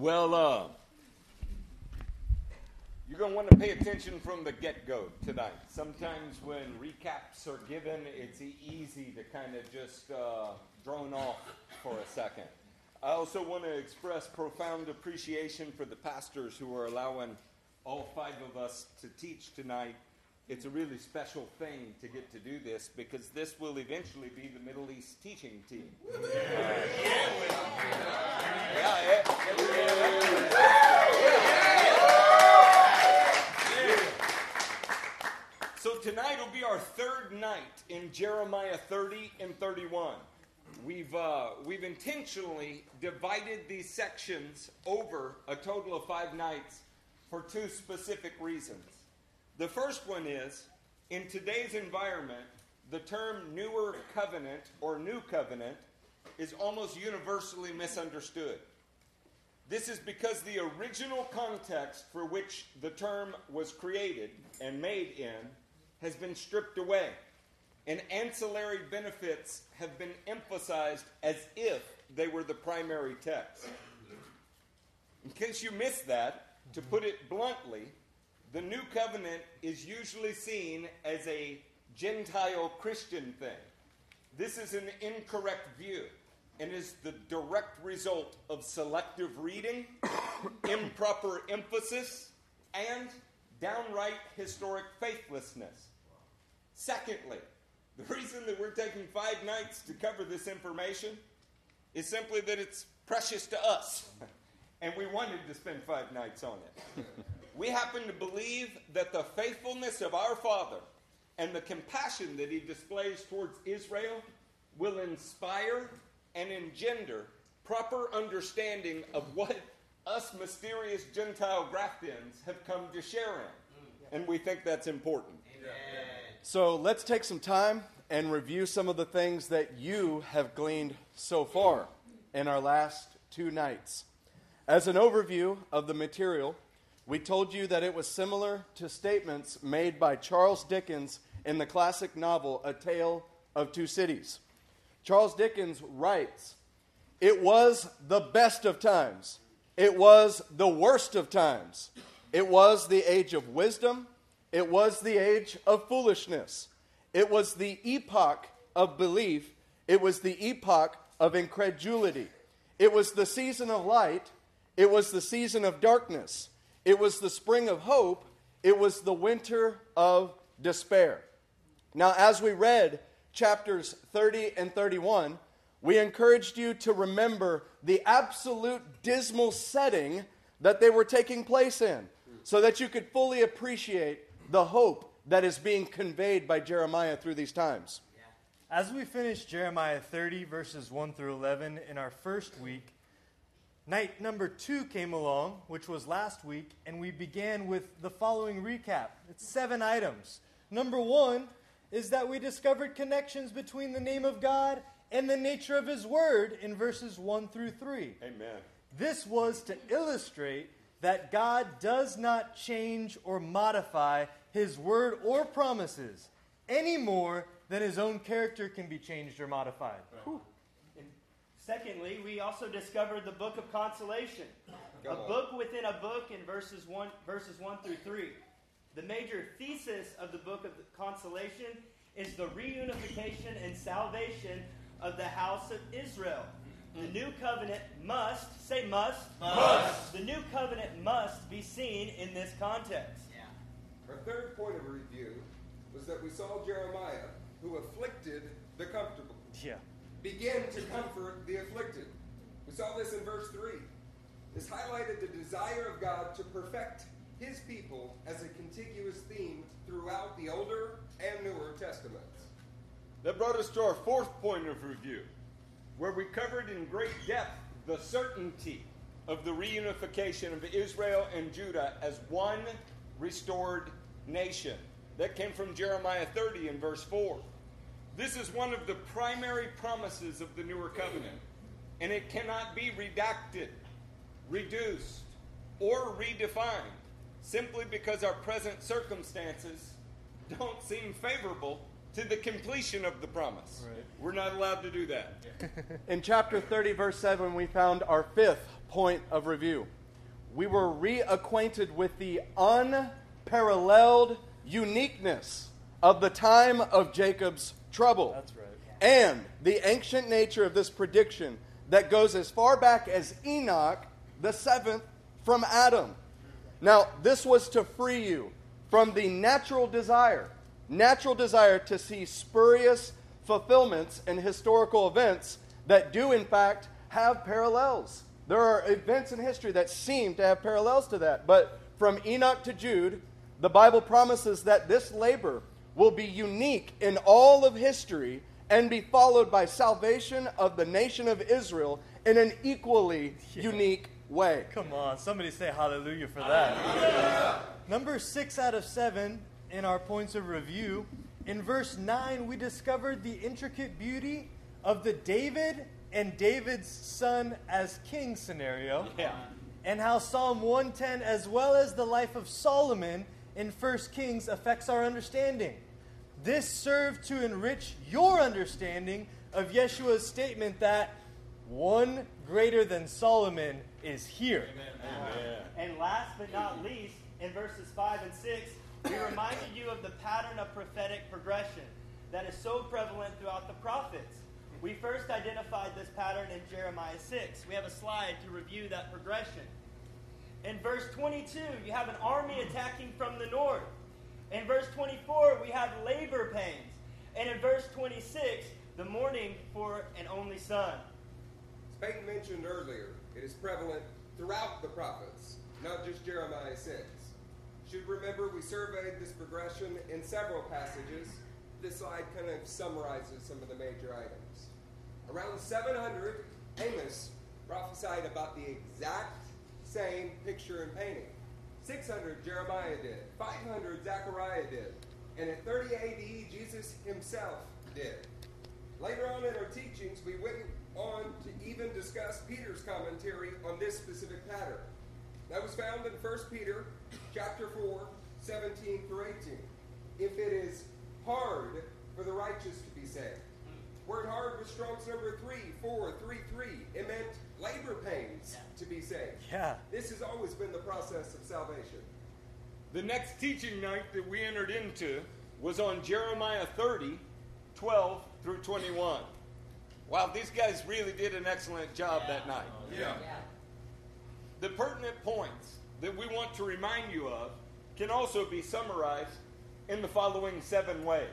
Well, uh, you're going to want to pay attention from the get go tonight. Sometimes when recaps are given, it's easy to kind of just uh, drone off for a second. I also want to express profound appreciation for the pastors who are allowing all five of us to teach tonight. It's a really special thing to get to do this because this will eventually be the Middle East teaching team. So tonight will be our third night in Jeremiah 30 and 31. We've, uh, we've intentionally divided these sections over a total of five nights for two specific reasons. The first one is in today's environment, the term newer covenant or new covenant is almost universally misunderstood. This is because the original context for which the term was created and made in has been stripped away, and ancillary benefits have been emphasized as if they were the primary text. In case you missed that, to put it bluntly, the new covenant is usually seen as a Gentile Christian thing. This is an incorrect view and is the direct result of selective reading, improper emphasis, and downright historic faithlessness. Secondly, the reason that we're taking five nights to cover this information is simply that it's precious to us, and we wanted to spend five nights on it. we happen to believe that the faithfulness of our Father and the compassion that He displays towards Israel will inspire and engender proper understanding of what us mysterious Gentile graft-ins have come to share in. Mm. And we think that's important. So let's take some time and review some of the things that you have gleaned so far in our last two nights. As an overview of the material, we told you that it was similar to statements made by Charles Dickens in the classic novel A Tale of Two Cities. Charles Dickens writes, It was the best of times. It was the worst of times. It was the age of wisdom. It was the age of foolishness. It was the epoch of belief. It was the epoch of incredulity. It was the season of light. It was the season of darkness. It was the spring of hope. It was the winter of despair. Now, as we read chapters 30 and 31, we encouraged you to remember the absolute dismal setting that they were taking place in so that you could fully appreciate the hope that is being conveyed by Jeremiah through these times. As we finished Jeremiah 30, verses 1 through 11, in our first week, night number two came along, which was last week, and we began with the following recap. It's seven items. Number one is that we discovered connections between the name of God and the nature of His Word in verses 1 through 3. Amen. This was to illustrate that God does not change or modify his word or promises any more than his own character can be changed or modified. And secondly, we also discovered the book of consolation, Come a on. book within a book in verses one, verses one through three. The major thesis of the book of consolation is the reunification and salvation of the house of Israel. The new covenant must say must must. The new covenant must be seen in this context. Our third point of review was that we saw Jeremiah, who afflicted the comfortable, Yeah. begin to comfort the afflicted. We saw this in verse 3. This highlighted the desire of God to perfect his people as a contiguous theme throughout the Older and Newer Testaments. That brought us to our fourth point of review, where we covered in great depth the certainty of the reunification of Israel and Judah as one restored nation. That came from Jeremiah 30 in verse 4. This is one of the primary promises of the newer covenant, and it cannot be redacted, reduced, or redefined simply because our present circumstances don't seem favorable to the completion of the promise. Right. We're not allowed to do that. In chapter 30, verse 7, we found our fifth point of review. We were reacquainted with the unparalleled uniqueness of the time of Jacob's trouble. That's right. And the ancient nature of this prediction that goes as far back as Enoch, the seventh from Adam. Now, this was to free you from the natural desire, natural desire to see spurious fulfillments in historical events that do, in fact, have parallels. There are events in history that seem to have parallels to that. But from Enoch to Jude, the Bible promises that this labor will be unique in all of history and be followed by salvation of the nation of Israel in an equally unique way. Come on, somebody say hallelujah for that. Number six out of seven in our points of review. In verse 9, we discovered the intricate beauty of the David and David's son as king scenario. Yeah. And how Psalm 110, as well as the life of Solomon in 1 Kings, affects our understanding. This served to enrich your understanding of Yeshua's statement that one greater than Solomon is here. And last but not least, in verses 5 and 6, we reminded you of the pattern of prophetic progression that is so prevalent throughout the prophets. We first identified this pattern in Jeremiah 6. We have a slide to review that progression. In verse 22, you have an army attacking from the north. In verse 24, we have labor pains. And in verse 26, the mourning for an only son. As Peyton mentioned earlier, it is prevalent throughout the prophets, not just Jeremiah 6. Should remember we surveyed this progression in several passages. This slide kind of summarizes some of the major items. Around 700, Amos prophesied about the exact same picture and painting. 600, Jeremiah did. 500, Zechariah did. And at 30 AD, Jesus himself did. Later on in our teachings, we went on to even discuss Peter's commentary on this specific pattern. That was found in 1 Peter chapter 4, 17 through 18. If it is hard for the righteous to be saved. Word hard was Strong's number 3, 4, 3, 3. It meant labor pains to be saved. Yeah. This has always been the process of salvation. The next teaching night that we entered into was on Jeremiah 30, 12 through 21. Wow, these guys really did an excellent job that night. Yeah. The pertinent points that we want to remind you of can also be summarized in the following seven ways.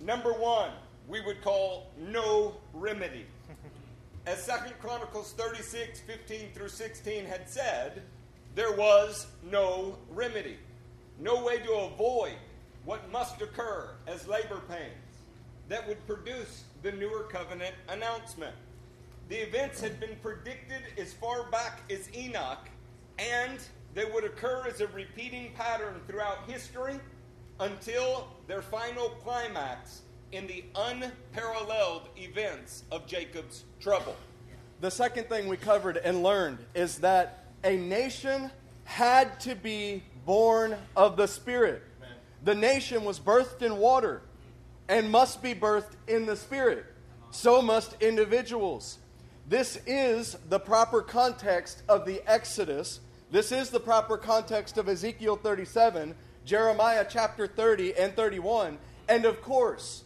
Number one, we would call no remedy. As Second Chronicles 36, 15 through 16 had said, there was no remedy, no way to avoid what must occur as labor pains that would produce the newer covenant announcement. The events had been predicted as far back as Enoch, and they would occur as a repeating pattern throughout history until their final climax in the unparalleled events of Jacob's trouble. The second thing we covered and learned is that a nation had to be born of the Spirit. The nation was birthed in water and must be birthed in the Spirit. So must individuals. This is the proper context of the Exodus. This is the proper context of Ezekiel 37, Jeremiah chapter 30 and 31, and of course,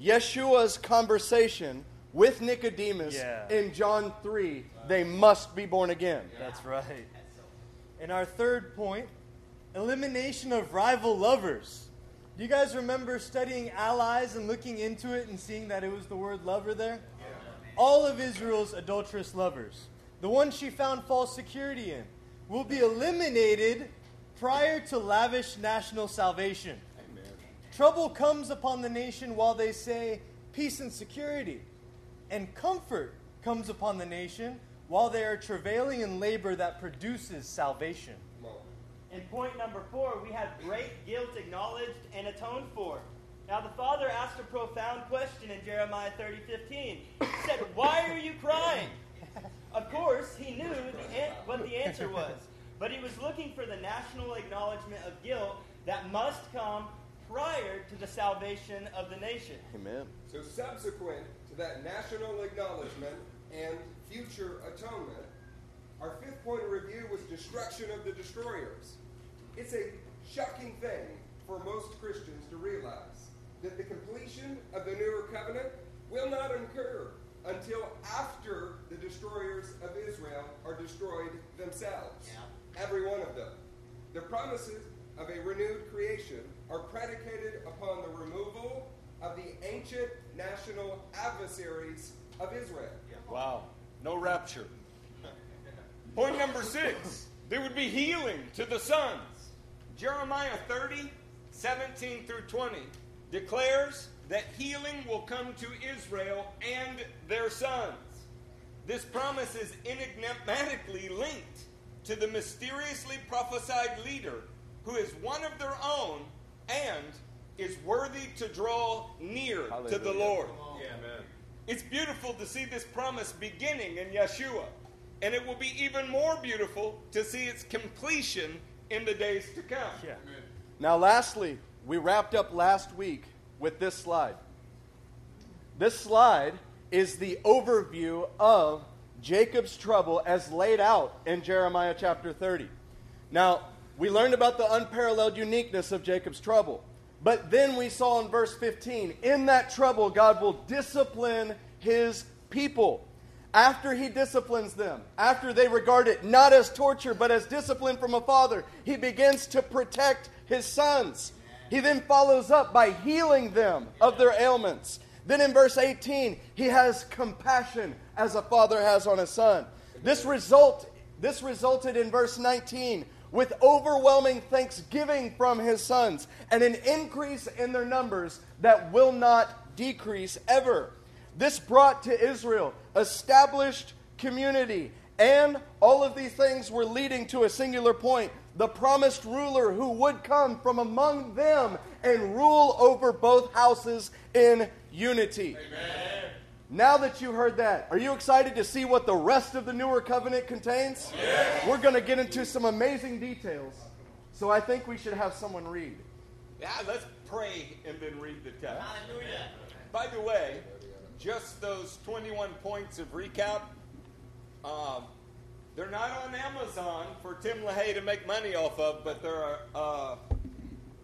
Yeshua's conversation with Nicodemus Yeah. in John 3. They must be born again. That's right. And our third point elimination of rival lovers. Do you guys remember studying allies and looking into it and seeing that it was the word lover there? All of Israel's adulterous lovers, the ones she found false security in, will be eliminated prior to lavish national salvation. Trouble comes upon the nation while they say peace and security, and comfort comes upon the nation while they are travailing in labor that produces salvation. Come. In point number four, we have great guilt acknowledged and atoned for. Now, the father asked a profound question in Jeremiah 30 15. He said, Why are you crying? Of course, he knew the an- what the answer was, but he was looking for the national acknowledgement of guilt that must come prior to the salvation of the nation. Amen. So, subsequent to that national acknowledgement and future atonement, our fifth point of review was destruction of the destroyers. It's a shocking thing for most Christians to realize that the completion of the newer covenant will not occur until after the destroyers of Israel are destroyed themselves. Every one of them. The promises of a renewed creation are predicated upon the removal of the ancient national adversaries of Israel. Wow. No rapture. Point number six there would be healing to the sons. Jeremiah 30, 17 through 20 declares that healing will come to Israel and their sons. This promise is enigmatically linked to the mysteriously prophesied leader who is one of their own and is worthy to draw near to the Hallelujah. Lord. Amen. It's beautiful to see this promise beginning in Yeshua, and it will be even more beautiful to see its completion in the days to come. Yeah. Now, lastly, we wrapped up last week with this slide. This slide is the overview of Jacob's trouble as laid out in Jeremiah chapter 30. Now, we learned about the unparalleled uniqueness of Jacob's trouble. But then we saw in verse 15, in that trouble, God will discipline his people. After he disciplines them, after they regard it not as torture, but as discipline from a father, he begins to protect his sons. He then follows up by healing them of their ailments. Then in verse 18, he has compassion as a father has on a son. This result this resulted in verse 19 with overwhelming thanksgiving from his sons and an increase in their numbers that will not decrease ever. This brought to Israel established community, and all of these things were leading to a singular point the promised ruler who would come from among them and rule over both houses in unity. Now that you heard that, are you excited to see what the rest of the newer covenant contains? We're going to get into some amazing details. So I think we should have someone read. Yeah, let's pray and then read the text. By the way, just those 21 points of recap, um, they're not on Amazon for Tim LaHaye to make money off of, but they're uh,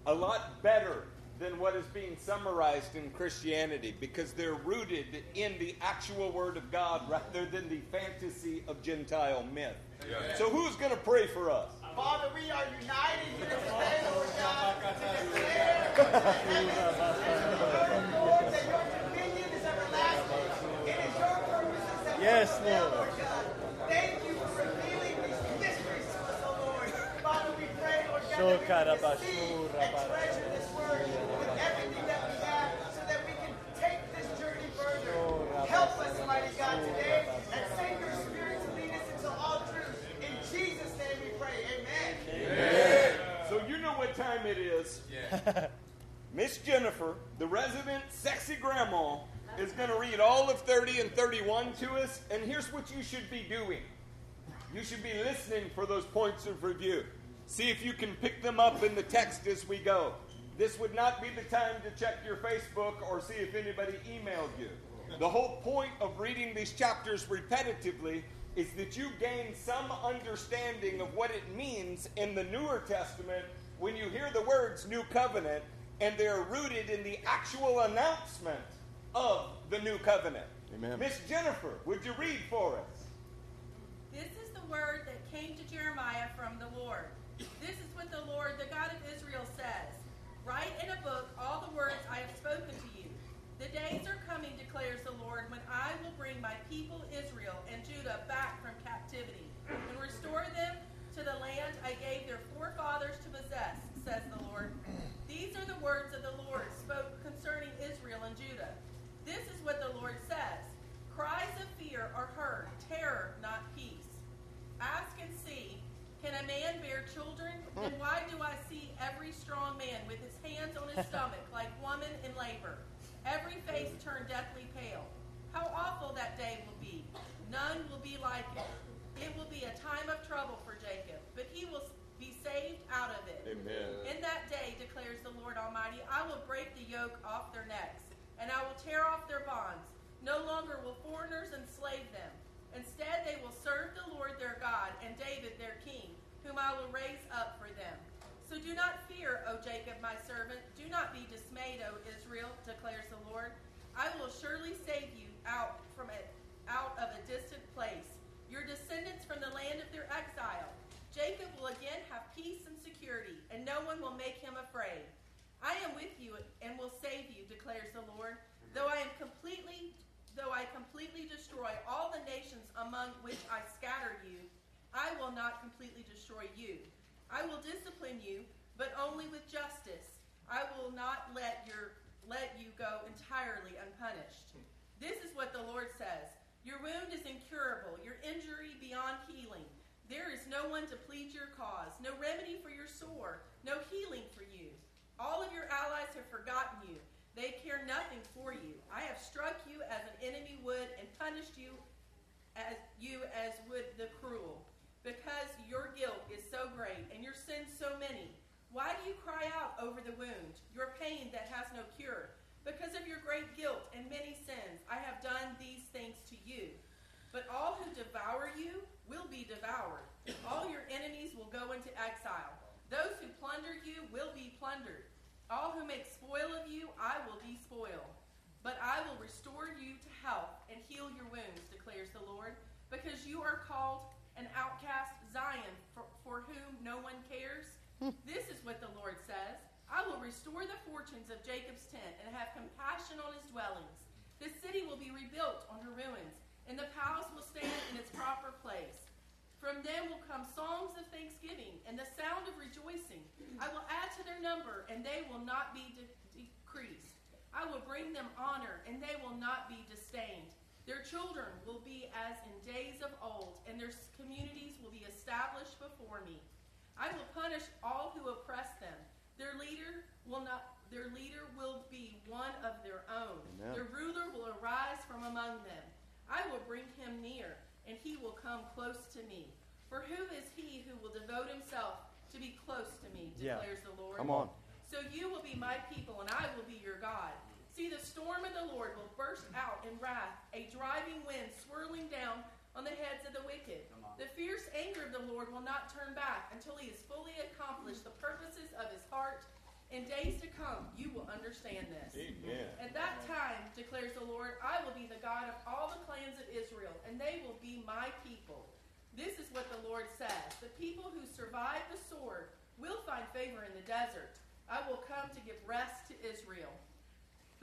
a lot better than what is being summarized in Christianity because they're rooted in the actual Word of God rather than the fantasy of Gentile myth. So, who's going to pray for us? Father, we are united here today, Lord God, to declare that Lord, that your dominion is everlasting. It is your purposes that Yes, Lord. Lord Thank you for revealing these mysteries to us, oh Lord. Father, we pray, Lord God, that we can receive and treasure this word with everything that we have so that we can take this journey further. Help us, mighty God, today and send your spirit to lead us into all truth. In Jesus' name we pray. Amen. So you know what time it is. Miss Jennifer, the resident sexy grandma, is going to read all of 30 and 31 to us. And here's what you should be doing you should be listening for those points of review. See if you can pick them up in the text as we go. This would not be the time to check your Facebook or see if anybody emailed you. The whole point of reading these chapters repetitively is that you gain some understanding of what it means in the Newer Testament when you hear the words New Covenant and they're rooted in the actual announcement of the New Covenant. Amen. Miss Jennifer, would you read for us? This is the word that came to Jeremiah from the Lord. This is what the Lord, the God of Israel, says Write in a book all the words I have spoken to you. The days are coming, declares the Lord, when I will bring my people Israel and Judah back from captivity and restore them to the land I gave their forefathers to possess, says the Lord. These are the words of the Lord spoke concerning Israel and Judah. This is what the Lord says Cries of fear are heard, terror, not peace. Ask and see, can a man bear children? Then why do I see every strong man with his hands on his stomach like woman in labor? Every face turned deathly pale. How awful that day will be. None will be like it. It will be a time of trouble for Jacob, but he will be saved out of it. Amen. In that day, declares the Lord Almighty, I will break the yoke off their necks, and I will tear off their bonds. No longer will foreigners enslave them. Instead, they will serve the Lord their God and David their king, I will raise up for them. So do not fear, O Jacob, my servant. Do not be dismayed, O Israel, declares the Lord. I will surely save you out from it, out of a distant place, your descendants from the land of their exile. Jacob will again have peace and security, and no one will make him afraid. I am with you and will save you, declares the Lord. Though I am completely though I completely destroy all the nations among which I scatter you, I will not completely destroy you. I will discipline you, but only with justice. I will not let your let you go entirely unpunished. This is what the Lord says. Your wound is incurable, your injury beyond healing. There is no one to plead your cause, no remedy for your sore, no healing for you. All of your allies have forgotten you. They care nothing for you. I have struck you as an enemy would and punished you as you as would the cruel. Because your guilt is so great and your sins so many. Why do you cry out over the wound, your pain that has no cure? Because of your great guilt and many sins, I have done these things to you. But all who devour you will be devoured. All your enemies will go into exile. Those who plunder you will be plundered. All who make spoil of you, I will despoil. But I will restore you to health and heal your wounds, declares the Lord, because you are called an outcast Zion for, for whom no one cares. Hmm. this is what the Lord says I will restore the fortunes of Jacob's tent and have compassion on his dwellings. The city will be rebuilt on her ruins, and the palace will stand in its proper place. From them will come songs of thanksgiving and the sound of rejoicing. I will add to their number, and they will not be de- decreased. I will bring them honor, and they will not be disdained. Their children will be as in days of old, and their communities will be established before me. I will punish all who oppress them their leader will not their leader will be one of their own. Amen. Their ruler will arise from among them. I will bring him near, and he will come close to me. For who is he who will devote himself to be close to me, declares yeah. the Lord. Come on. So you will be my people, and I will be your God. See, the storm of the Lord will burst out in wrath, a driving wind swirling down on the heads of the wicked. The fierce anger of the Lord will not turn back until he has fully accomplished the purposes of his heart. In days to come, you will understand this. Amen. At that time, declares the Lord, I will be the God of all the clans of Israel, and they will be my people. This is what the Lord says The people who survive the sword will find favor in the desert. I will come to give rest to Israel.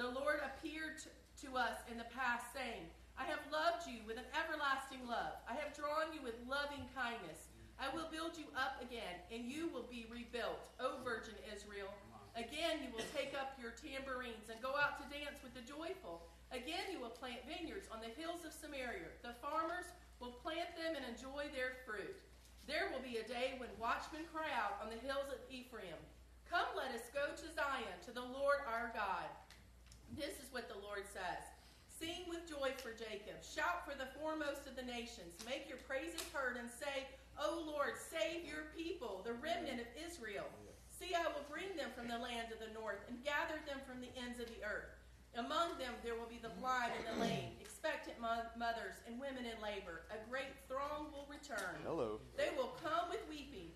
The Lord appeared to us in the past, saying, I have loved you with an everlasting love. I have drawn you with loving kindness. I will build you up again, and you will be rebuilt, O Virgin Israel. Again, you will take up your tambourines and go out to dance with the joyful. Again, you will plant vineyards on the hills of Samaria. The farmers will plant them and enjoy their fruit. There will be a day when watchmen cry out on the hills of Ephraim, Come, let us go to Zion, to the Lord our God. This is what the Lord says. Sing with joy for Jacob. Shout for the foremost of the nations. Make your praises heard and say, O Lord, save your people, the remnant of Israel. See, I will bring them from the land of the north and gather them from the ends of the earth. Among them there will be the blind and the lame, expectant mothers and women in labor. A great throng will return. Hello. They will come with weeping.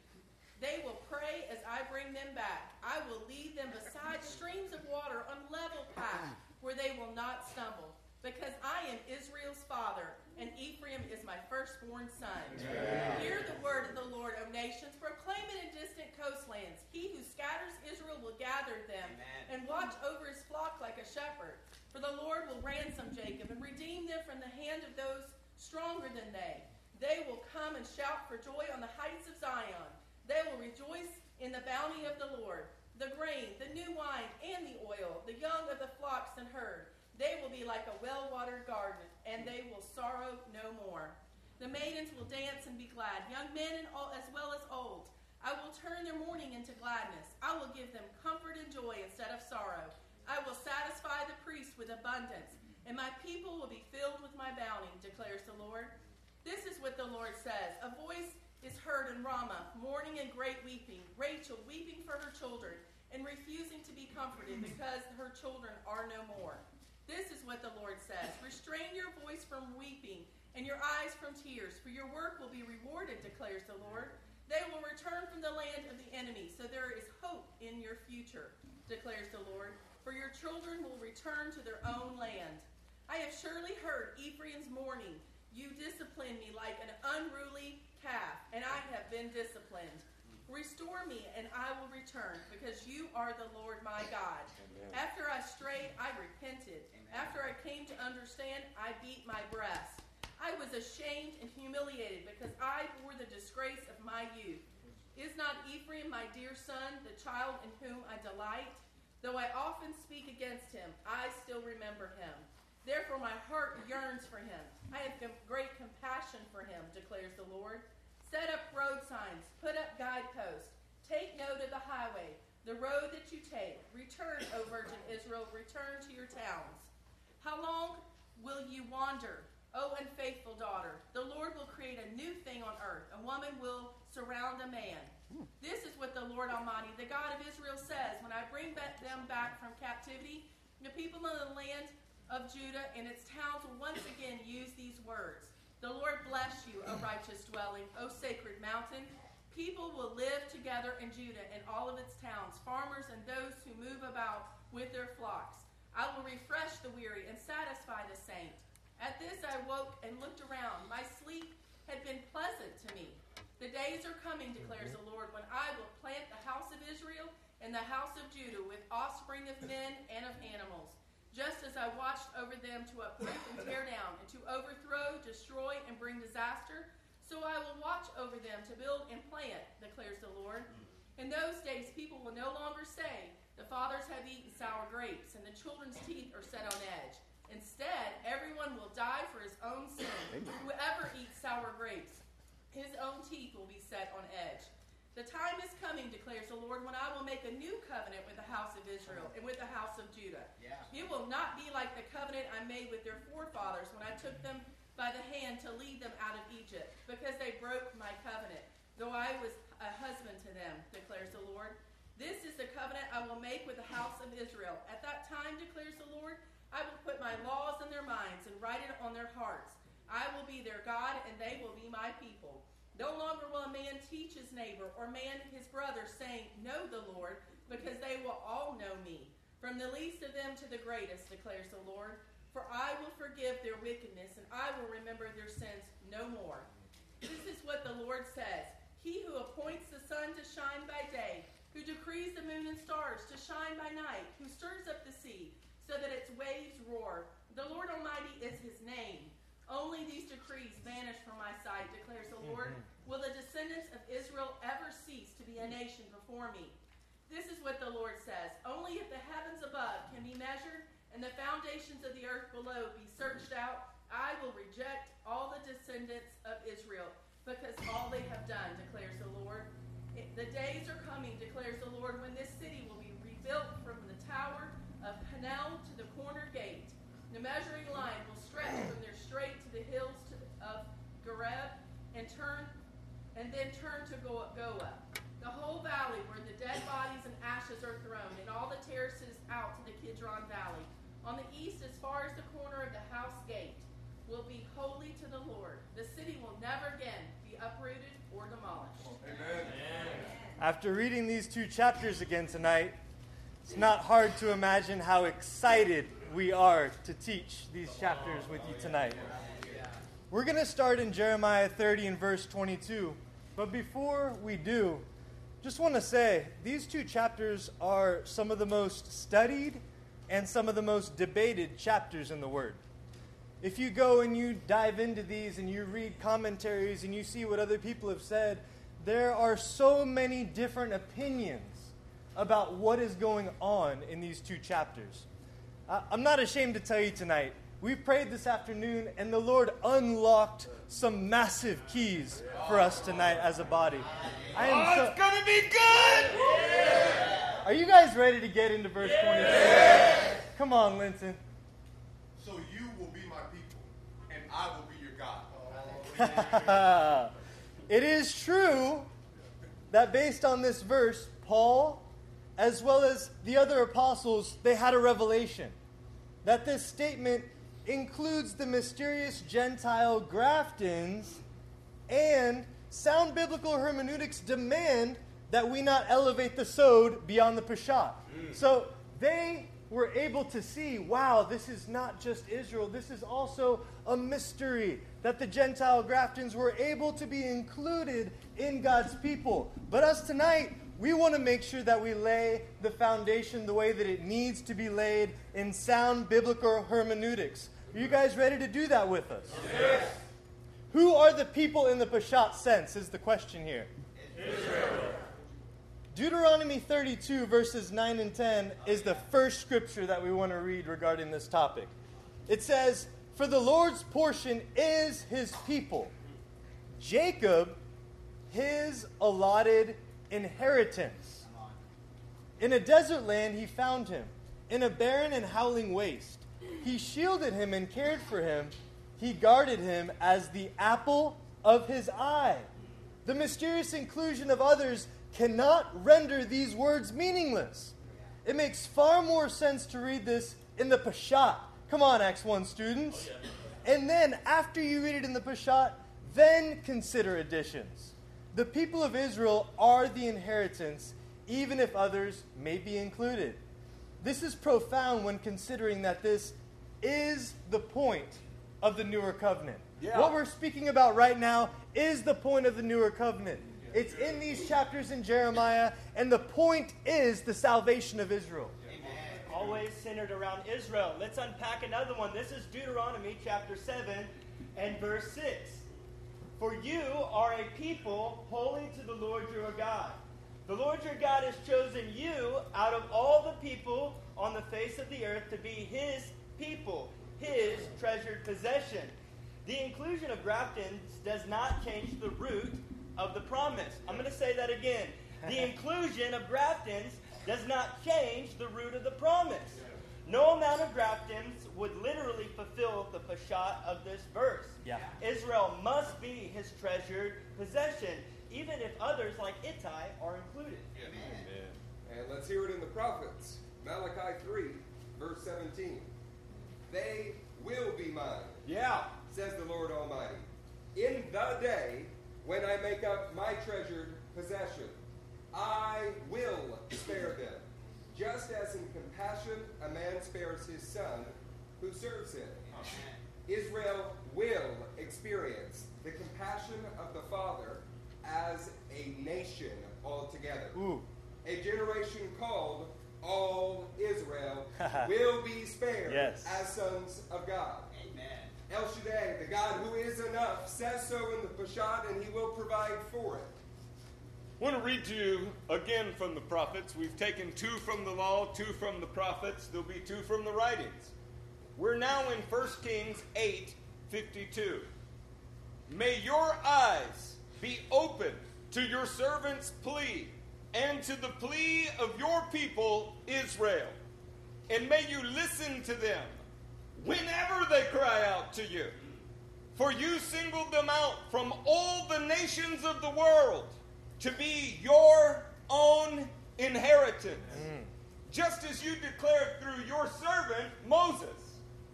They will pray as I bring them back. I will lead them beside streams of water on level paths where they will not stumble because I am Israel's father, and Ephraim is my firstborn son. Yeah. Hear the word of the Lord, O nations. Proclaim it in distant coastlands. He who scatters Israel will gather them Amen. and watch over his flock like a shepherd. For the Lord will ransom Jacob and redeem them from the hand of those stronger than they. They will come and shout for joy on the heights of Zion. They will rejoice in the bounty of the Lord, the grain, the new wine, and the oil, the young of the flocks and herd. They will be like a well watered garden, and they will sorrow no more. The maidens will dance and be glad, young men and all, as well as old. I will turn their mourning into gladness. I will give them comfort and joy instead of sorrow. I will satisfy the priests with abundance, and my people will be filled with my bounty, declares the Lord. This is what the Lord says A voice is heard in Ramah, mourning and great weeping, Rachel weeping for her children and refusing to be comforted because her children are no more. This is what the Lord says Restrain your voice from weeping and your eyes from tears, for your work will be rewarded, declares the Lord. They will return from the land of the enemy, so there is hope in your future, declares the Lord. For your children will return to their own land. I have surely heard Ephraim's mourning. You discipline me like an unruly calf, and I have been disciplined. Restore me, and I will return, because you are the Lord my God. Amen. After I strayed, I repented. Amen. After I came to understand, I beat my breast. I was ashamed and humiliated because I bore the disgrace of my youth. Is not Ephraim my dear son, the child in whom I delight? Though I often speak against him, I still remember him. Therefore, my heart yearns for him. I have great compassion for him, declares the Lord. Set up road signs, put up guideposts, take note of the highway, the road that you take. Return, O Virgin Israel, return to your towns. How long will you wander? O unfaithful daughter, the Lord will create a new thing on earth. A woman will surround a man. This is what the Lord Almighty, the God of Israel, says When I bring them back from captivity, the people of the land of Judah and its towns will once again use these words The Lord bless you, O righteous dwelling, O sacred mountain. People will live together in Judah and all of its towns, farmers and those who move about with their flocks. I will refresh the weary and satisfy the saint. At this I woke and looked around. My sleep had been pleasant to me. The days are coming, declares the Lord, when I will plant the house of Israel and the house of Judah with offspring of men and of animals, just as I watched over them to uproot and tear down, and to overthrow, destroy, and bring disaster. So I will watch over them to build and plant, declares the Lord. Hmm. In those days, people will no longer say, The fathers have eaten sour grapes, and the children's teeth are set on edge. Instead, everyone will die for his own sin. Whoever eats sour grapes, his own teeth will be set on edge. The time is coming, declares the Lord, when I will make a new covenant with the house of Israel and with the house of Judah. Yeah. It will not be like the covenant I made with their forefathers when I took them by the hand to lead them out of Egypt, because they broke my covenant, though I was a husband to them, declares the Lord. This is the covenant I will make with the house of Israel. At that time, declares the Lord, I will put my laws in their minds and write it on their hearts. I will be their God, and they will be my people. No longer will a man teach his neighbor or man his brother, saying, Know the Lord, because they will all know me, from the least of them to the greatest, declares the Lord. For I will forgive their wickedness, and I will remember their sins no more. This is what the Lord says He who appoints the sun to shine by day, who decrees the moon and stars to shine by night, who stirs up the sea so that its waves roar. The Lord Almighty is his name. Only these decrees vanish from my sight, declares the Lord. Mm-hmm. Will the descendants of Israel ever cease to be a nation before me? This is what the Lord says Only if the heavens above can be measured and the foundations of the earth below be searched out, I will reject all the descendants of Israel, because all they have done, declares the Lord. the days are coming, declares the Lord, when this city will be rebuilt from the tower of Hanel to the corner gate. The measuring line will stretch from there straight to the hills to the, of Gareb and turn and then turn to Goah. The whole valley where the dead bodies and ashes are thrown, and all the terraces out to the Kidron Valley. On the east, as far as the corner of the house gate, will be holy to the Lord. The city will never again be uprooted or demolished. Amen. After reading these two chapters again tonight, it's not hard to imagine how excited we are to teach these chapters with you tonight. We're going to start in Jeremiah 30 and verse 22. But before we do, just want to say these two chapters are some of the most studied and some of the most debated chapters in the Word. If you go and you dive into these and you read commentaries and you see what other people have said, there are so many different opinions about what is going on in these two chapters. I'm not ashamed to tell you tonight, we prayed this afternoon, and the Lord unlocked some massive keys for us tonight as a body. I am oh, it's going to be good! Are you guys ready to get into verse 22? Yeah. Come on, Linton. So you will be my people, and I will be your God. it is true that based on this verse, Paul as well as the other apostles, they had a revelation that this statement includes the mysterious Gentile Graftins and sound biblical hermeneutics demand that we not elevate the sod beyond the peshat. Mm. So they were able to see wow, this is not just Israel, this is also a mystery that the Gentile Graftons were able to be included in God's people. But us tonight, we want to make sure that we lay the foundation the way that it needs to be laid in sound biblical hermeneutics. Are you guys ready to do that with us? Yes. Who are the people in the Peshat sense, is the question here. Israel. Deuteronomy 32, verses 9 and 10, is the first scripture that we want to read regarding this topic. It says, For the Lord's portion is his people, Jacob, his allotted inheritance. In a desert land, he found him, in a barren and howling waste. He shielded him and cared for him. He guarded him as the apple of his eye. The mysterious inclusion of others cannot render these words meaningless. It makes far more sense to read this in the Peshat. Come on, Acts 1 students. Oh, and then, after you read it in the Peshat, then consider additions. The people of Israel are the inheritance, even if others may be included. This is profound when considering that this is the point of the newer covenant. Yeah. What we're speaking about right now is the point of the newer covenant. It's in these chapters in Jeremiah, and the point is the salvation of Israel. Amen. Always centered around Israel. Let's unpack another one. This is Deuteronomy chapter 7 and verse 6. For you are a people holy to the Lord your God. The Lord your God has chosen you out of all the people on the face of the earth to be his people, his treasured possession. The inclusion of Graftons does not change the root of the promise. I'm going to say that again. The inclusion of Graftons does not change the root of the promise. No amount of Graftons would literally fulfill the peshat of this verse. Yeah. Israel must be his treasured possession, even if others like Ittai are included. Amen. And let's hear it in the prophets. Malachi 3, verse 17. They will be mine. Yeah. Says the Lord Almighty. In the day when I make up my treasured possession. I will spare them, just as in compassion a man spares his son who serves him. Israel will experience the compassion of the Father as a nation altogether. Ooh. A generation called all Israel will be spared yes. as sons of God. Amen. El Shaddai, the God who is enough, says so in the Peshat, and he will provide for it. I want to read to you again from the prophets. We've taken two from the law, two from the prophets. There'll be two from the writings. We're now in 1 Kings 8 52. May your eyes be open to your servant's plea and to the plea of your people, Israel. And may you listen to them whenever they cry out to you. For you singled them out from all the nations of the world to be your own inheritance. Mm. Just as you declared through your servant Moses,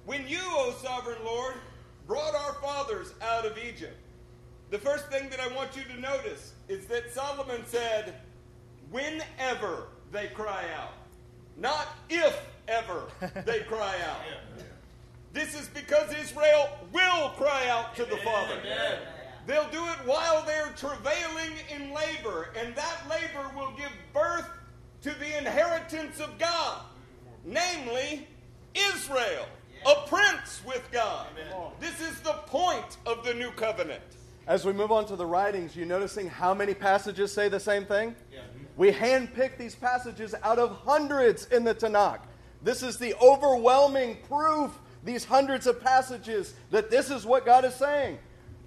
when you, O sovereign Lord, brought our fathers out of Egypt. The first thing that I want you to notice is that Solomon said, whenever they cry out, not if ever they cry out. This is because Israel will cry out to Amen. the Father. Amen. They'll do it while they're travailing in labor, and that labor will give birth to the inheritance of God, namely Israel, a prince with God. Amen. This is the point of the new covenant. As we move on to the writings, you noticing how many passages say the same thing? Yeah. We handpick these passages out of hundreds in the Tanakh. This is the overwhelming proof these hundreds of passages that this is what God is saying.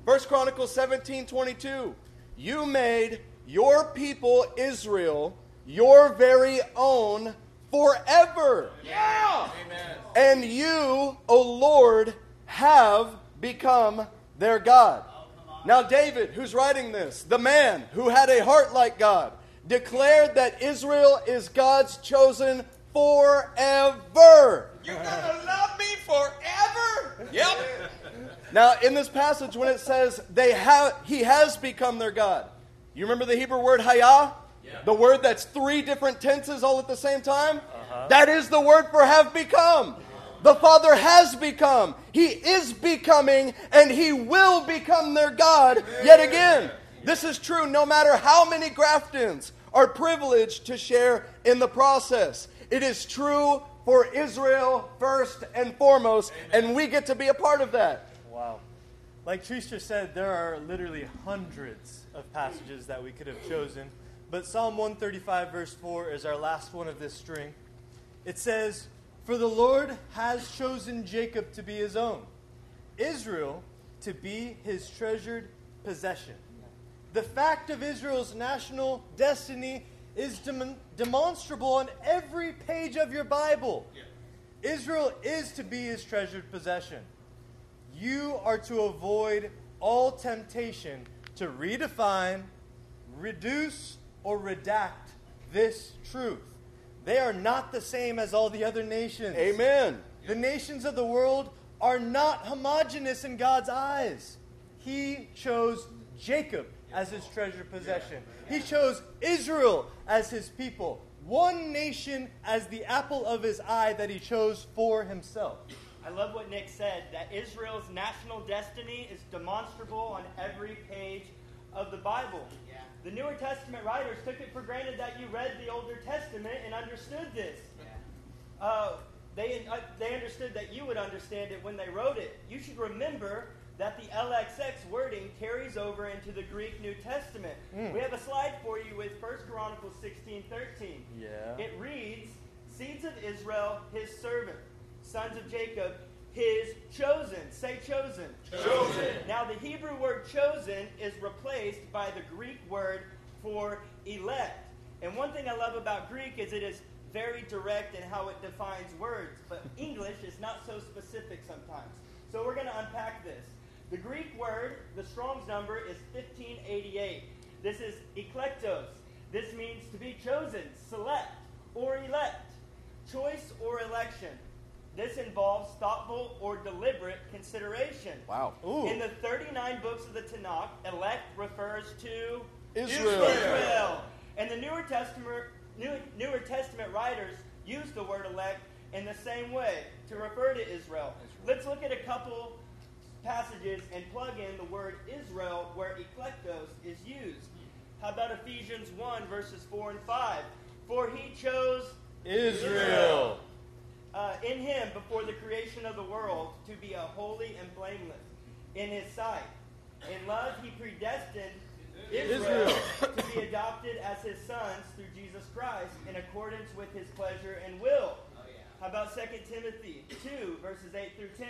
First Chronicles 17 22. You made your people Israel your very own forever. Yeah. Amen. And you, O Lord, have become their God. Oh, now, David, who's writing this, the man who had a heart like God, declared that Israel is God's chosen forever. You're going to love me forever? Yep. Now, in this passage, when it says they have, he has become their God, you remember the Hebrew word hayah? The word that's three different tenses all at the same time? Uh-huh. That is the word for have become. The Father has become, He is becoming, and He will become their God yet again. This is true no matter how many Graftons are privileged to share in the process. It is true for Israel first and foremost, and we get to be a part of that. Wow. Like Trisha said, there are literally hundreds of passages that we could have chosen, but Psalm 135, verse 4, is our last one of this string. It says, For the Lord has chosen Jacob to be his own, Israel to be his treasured possession. The fact of Israel's national destiny is dem- demonstrable on every page of your Bible. Israel is to be his treasured possession. You are to avoid all temptation to redefine, reduce, or redact this truth. They are not the same as all the other nations. Amen. The nations of the world are not homogenous in God's eyes. He chose Jacob as his treasured possession. He chose Israel as his people. One nation as the apple of his eye that he chose for himself. I love what Nick said that Israel's national destiny is demonstrable on every page of the Bible. Yeah. The Newer Testament writers took it for granted that you read the Older Testament and understood this. Yeah. Uh, they, uh, they understood that you would understand it when they wrote it. You should remember that the LXX wording carries over into the Greek New Testament. Hmm. We have a slide for you with 1 Chronicles 16 13. Yeah. It reads, Seeds of Israel, his servant, sons of Jacob, his chosen. Say chosen. Chosen. Now, the Hebrew word chosen is replaced by the Greek word for elect. And one thing I love about Greek is it is very direct in how it defines words, but English is not so specific sometimes. So we're going to unpack this. The Greek word, the Strong's number, is 1588. This is eklektos. This means to be chosen, select, or elect, choice or election. This involves thoughtful or deliberate consideration. Wow. Ooh. In the 39 books of the Tanakh, elect refers to Israel. Israel. And the Newer Testament, New, Newer Testament writers use the word elect in the same way to refer to Israel. Let's look at a couple passages and plug in the word Israel where eklektos is used. How about Ephesians 1, verses 4 and 5? For he chose Israel. uh, in him before the creation of the world to be a holy and blameless in his sight. In love, he predestined Israel, to be adopted as his sons through Jesus Christ in accordance with his pleasure and will. How about 2 Timothy 2, verses 8 through 10?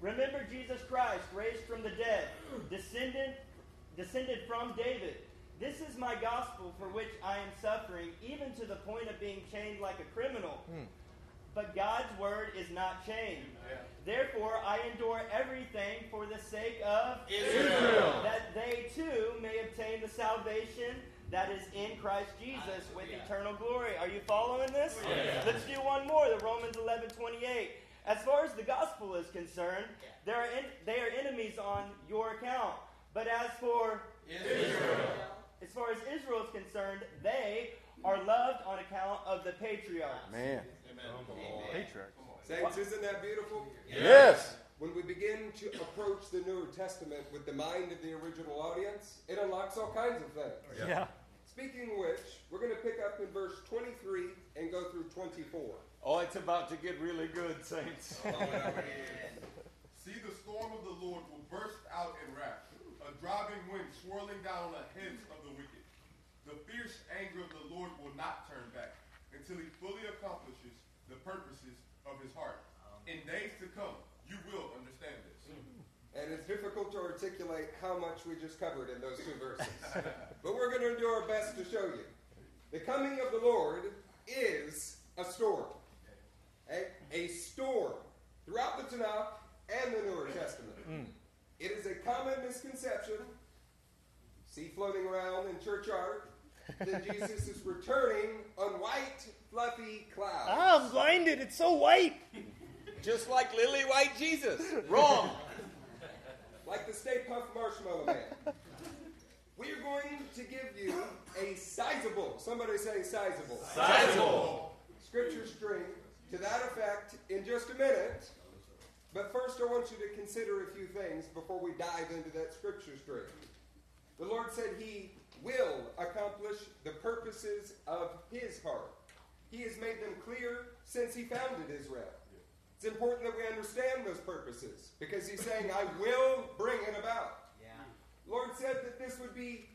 Remember Jesus Christ, raised from the dead, descended, descended from David. This is my gospel for which I am suffering, even to the point of being chained like a criminal. Hmm. But God's word is not chained. Therefore, I endure everything for the sake of Israel, that they too may obtain the salvation that is in Christ Jesus with eternal glory. Are you following this? Let's do one more. The Romans 11 28. As far as the gospel is concerned, they are, en- they are enemies on your account. But as for Israel, as far as Israel is concerned, they are loved on account of the patriarchs. Man. Patriarch. Saints, isn't that beautiful? Yes. When we begin to approach the New Testament with the mind of the original audience, it unlocks all kinds of things. Yeah. Speaking of which, we're going to pick up in verse 23 and go through 24. Oh, it's about to get really good, saints. Oh, See, the storm of the Lord will burst out in wrath, a driving wind swirling down on the heads of the wicked. The fierce anger of the Lord will not turn back until he fully accomplishes the purposes of his heart. In days to come, you will understand this. Mm-hmm. And it's difficult to articulate how much we just covered in those two verses. but we're going to do our best to show you. The coming of the Lord is a storm. A, a storm throughout the Tanakh and the Newer Testament. It is a common misconception, see floating around in church art, that Jesus is returning on white, fluffy clouds. Ah, I'm blinded. It's so white. Just like lily white Jesus. Wrong. like the Stay Puft Marshmallow Man. we are going to give you a sizable, somebody say sizable. Sizable. Scripture string to that effect in just a minute. But first, I want you to consider a few things before we dive into that scripture string. The Lord said He will accomplish the purposes of His heart. He has made them clear since He founded Israel. It's important that we understand those purposes because He's saying, I will bring it about. Yeah. Lord said that this would be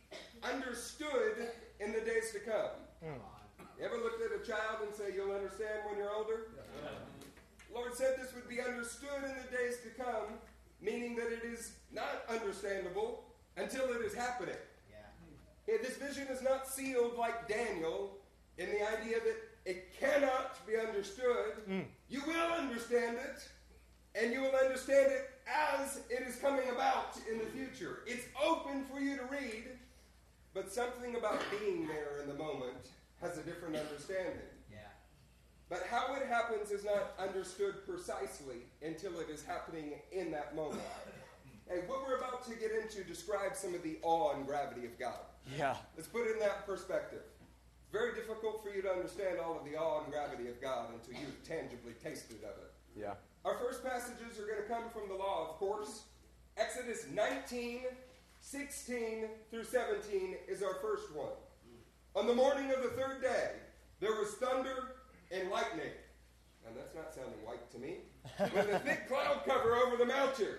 understood in the days to come. Hmm. You ever looked at a child and say, You'll understand when you're older? Lord said this would be understood in the days to come, meaning that it is not understandable until it is happening. Yeah. Yeah, this vision is not sealed like Daniel in the idea that it cannot be understood. Hmm. You will understand it, and you will understand it as it is coming about in the future. It's open for you to read, but something about being there in the moment has a different understanding. But how it happens is not understood precisely until it is happening in that moment. And what we're about to get into describes some of the awe and gravity of God. Yeah. Let's put it in that perspective. It's very difficult for you to understand all of the awe and gravity of God until you've tangibly tasted of it. Yeah. Our first passages are going to come from the law, of course. Exodus 19, 16 through 17 is our first one. On the morning of the third day, there was thunder and lightning. And that's not sounding white to me. With a thick cloud cover over the mountain,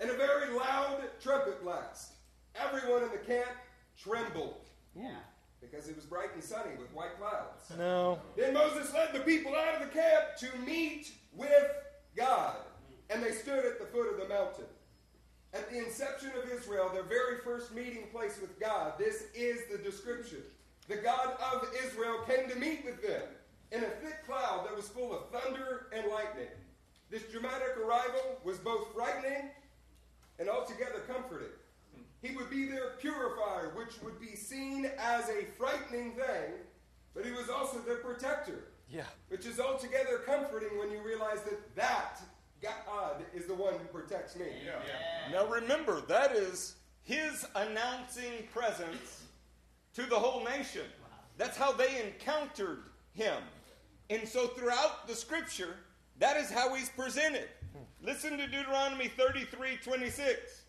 and a very loud trumpet blast. Everyone in the camp trembled Yeah. because it was bright and sunny with white clouds. No. Then Moses led the people out of the camp to meet with God. And they stood at the foot of the mountain. At the inception of Israel, their very first meeting place with God, this is the description. The God of Israel came to meet with them in a thick cloud that was full of thunder and lightning. This dramatic arrival was both frightening and altogether comforting. He would be their purifier, which would be seen as a frightening thing, but he was also their protector, Yeah. which is altogether comforting when you realize that that God is the one who protects me. Now remember, that is his announcing presence to the whole nation. That's how they encountered him. And so throughout the scripture, that is how he's presented. Listen to Deuteronomy 33 26.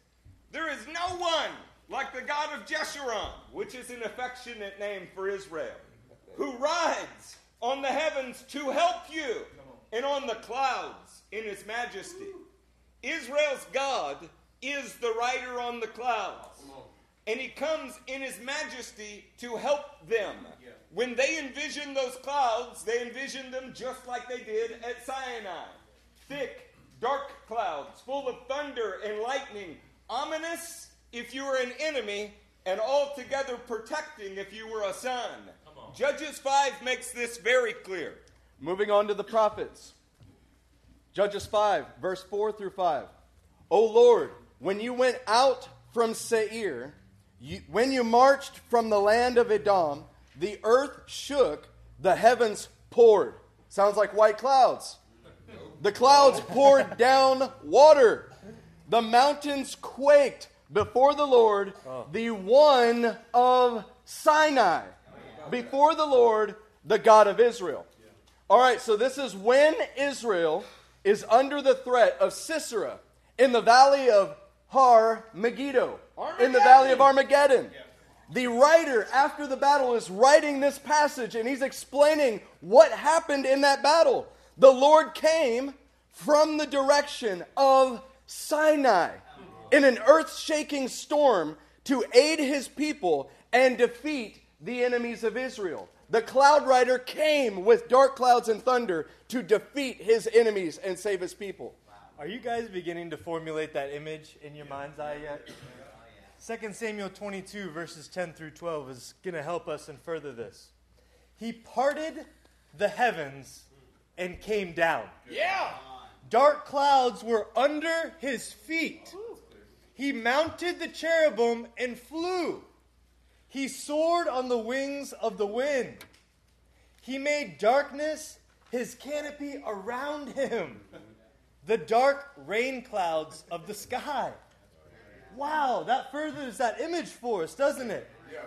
There is no one like the God of Jeshurun, which is an affectionate name for Israel, who rides on the heavens to help you and on the clouds in his majesty. Israel's God is the rider on the clouds. And he comes in his majesty to help them. When they envisioned those clouds, they envisioned them just like they did at Sinai thick, dark clouds, full of thunder and lightning, ominous if you were an enemy, and altogether protecting if you were a son. Judges 5 makes this very clear. Moving on to the prophets. Judges 5, verse 4 through 5. O Lord, when you went out from Seir, you, when you marched from the land of Edom, the earth shook, the heavens poured. Sounds like white clouds. The clouds poured down water. The mountains quaked before the Lord, the one of Sinai. Before the Lord, the God of Israel. All right, so this is when Israel is under the threat of Sisera in the valley of Har Megiddo, in the valley of Armageddon. The writer, after the battle, is writing this passage and he's explaining what happened in that battle. The Lord came from the direction of Sinai in an earth shaking storm to aid his people and defeat the enemies of Israel. The cloud rider came with dark clouds and thunder to defeat his enemies and save his people. Are you guys beginning to formulate that image in your mind's eye yet? 2 Samuel 22, verses 10 through 12, is going to help us and further this. He parted the heavens and came down. Yeah! Dark clouds were under his feet. He mounted the cherubim and flew. He soared on the wings of the wind. He made darkness his canopy around him, the dark rain clouds of the sky. Wow, that furthers that image for us, doesn't it? Yeah.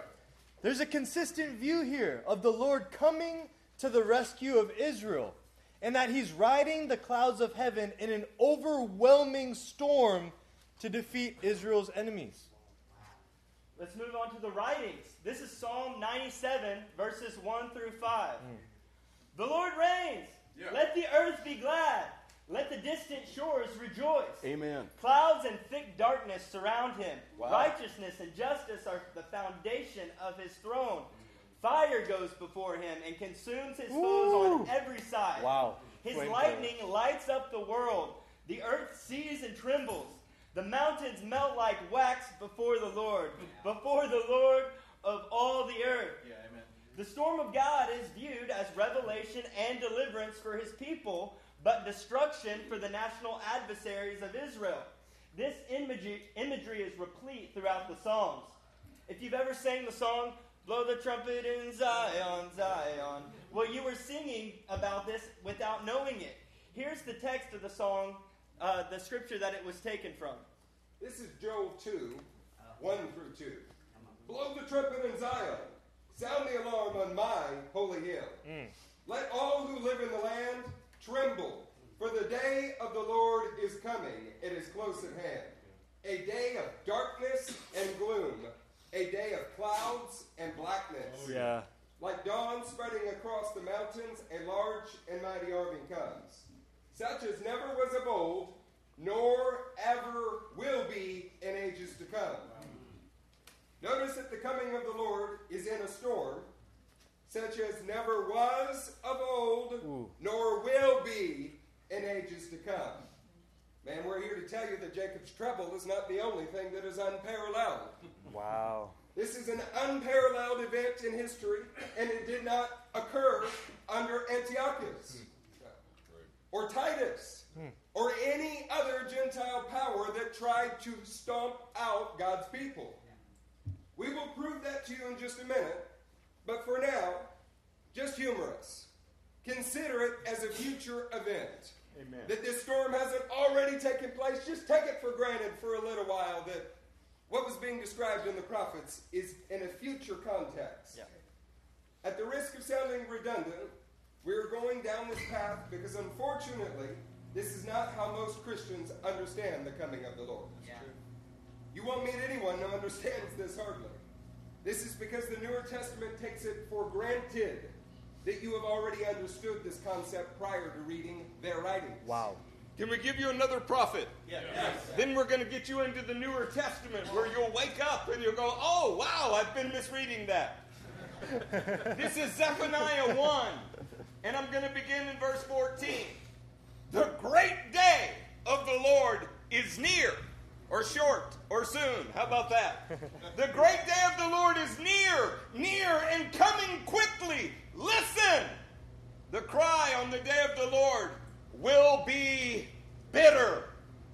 There's a consistent view here of the Lord coming to the rescue of Israel, and that he's riding the clouds of heaven in an overwhelming storm to defeat Israel's enemies. Let's move on to the writings. This is Psalm 97, verses 1 through 5. Mm. The Lord reigns. Yeah. Let the earth be glad. Let the distant shores rejoice. Amen. Clouds and thick darkness surround him. Wow. Righteousness and justice are the foundation of his throne. Fire goes before him and consumes his foes on every side. Wow. His Flamethrower. lightning lights up the world. The earth sees and trembles. The mountains melt like wax before the Lord, before the Lord of all the earth. Yeah, amen. The storm of God is viewed as revelation and deliverance for his people, but destruction for the national adversaries of Israel. This imagery, imagery is replete throughout the Psalms. If you've ever sang the song, Blow the trumpet in Zion, Zion, well, you were singing about this without knowing it. Here's the text of the song, uh, the scripture that it was taken from. This is Joel 2, 1 through 2. Blow the trumpet in Zion. Sound the alarm on my holy hill. Let all who live in the land tremble, for the day of the Lord is coming. It is close at hand. A day of darkness and gloom, a day of clouds and blackness. Oh, Yeah. Like dawn spreading across the mountains, a large and mighty army comes. Such as never was of old, nor ever will be in ages to come. Notice that the coming of the Lord is in a storm, such as never was of old, Ooh. nor will be in ages to come. Man, we're here to tell you that Jacob's trouble is not the only thing that is unparalleled. Wow. This is an unparalleled event in history, and it did not occur under Antiochus or Titus hmm. or any other Gentile power that tried to stomp out God's people. We will prove that to you in just a minute, but for now, just humor us. Consider it as a future event. Amen. That this storm hasn't already taken place. Just take it for granted for a little while that what was being described in the prophets is in a future context. Yeah. At the risk of sounding redundant, we're going down this path because unfortunately, this is not how most Christians understand the coming of the Lord. You won't meet anyone who understands this hardly. This is because the Newer Testament takes it for granted that you have already understood this concept prior to reading their writings. Wow. Can we give you another prophet? Yes. Then we're going to get you into the Newer Testament where you'll wake up and you'll go, oh, wow, I've been misreading that. this is Zephaniah 1, and I'm going to begin in verse 14. The great day of the Lord is near, or short, or soon. How about that? the great day of the Lord is near, near, and coming quickly. Listen! The cry on the day of the Lord will be bitter.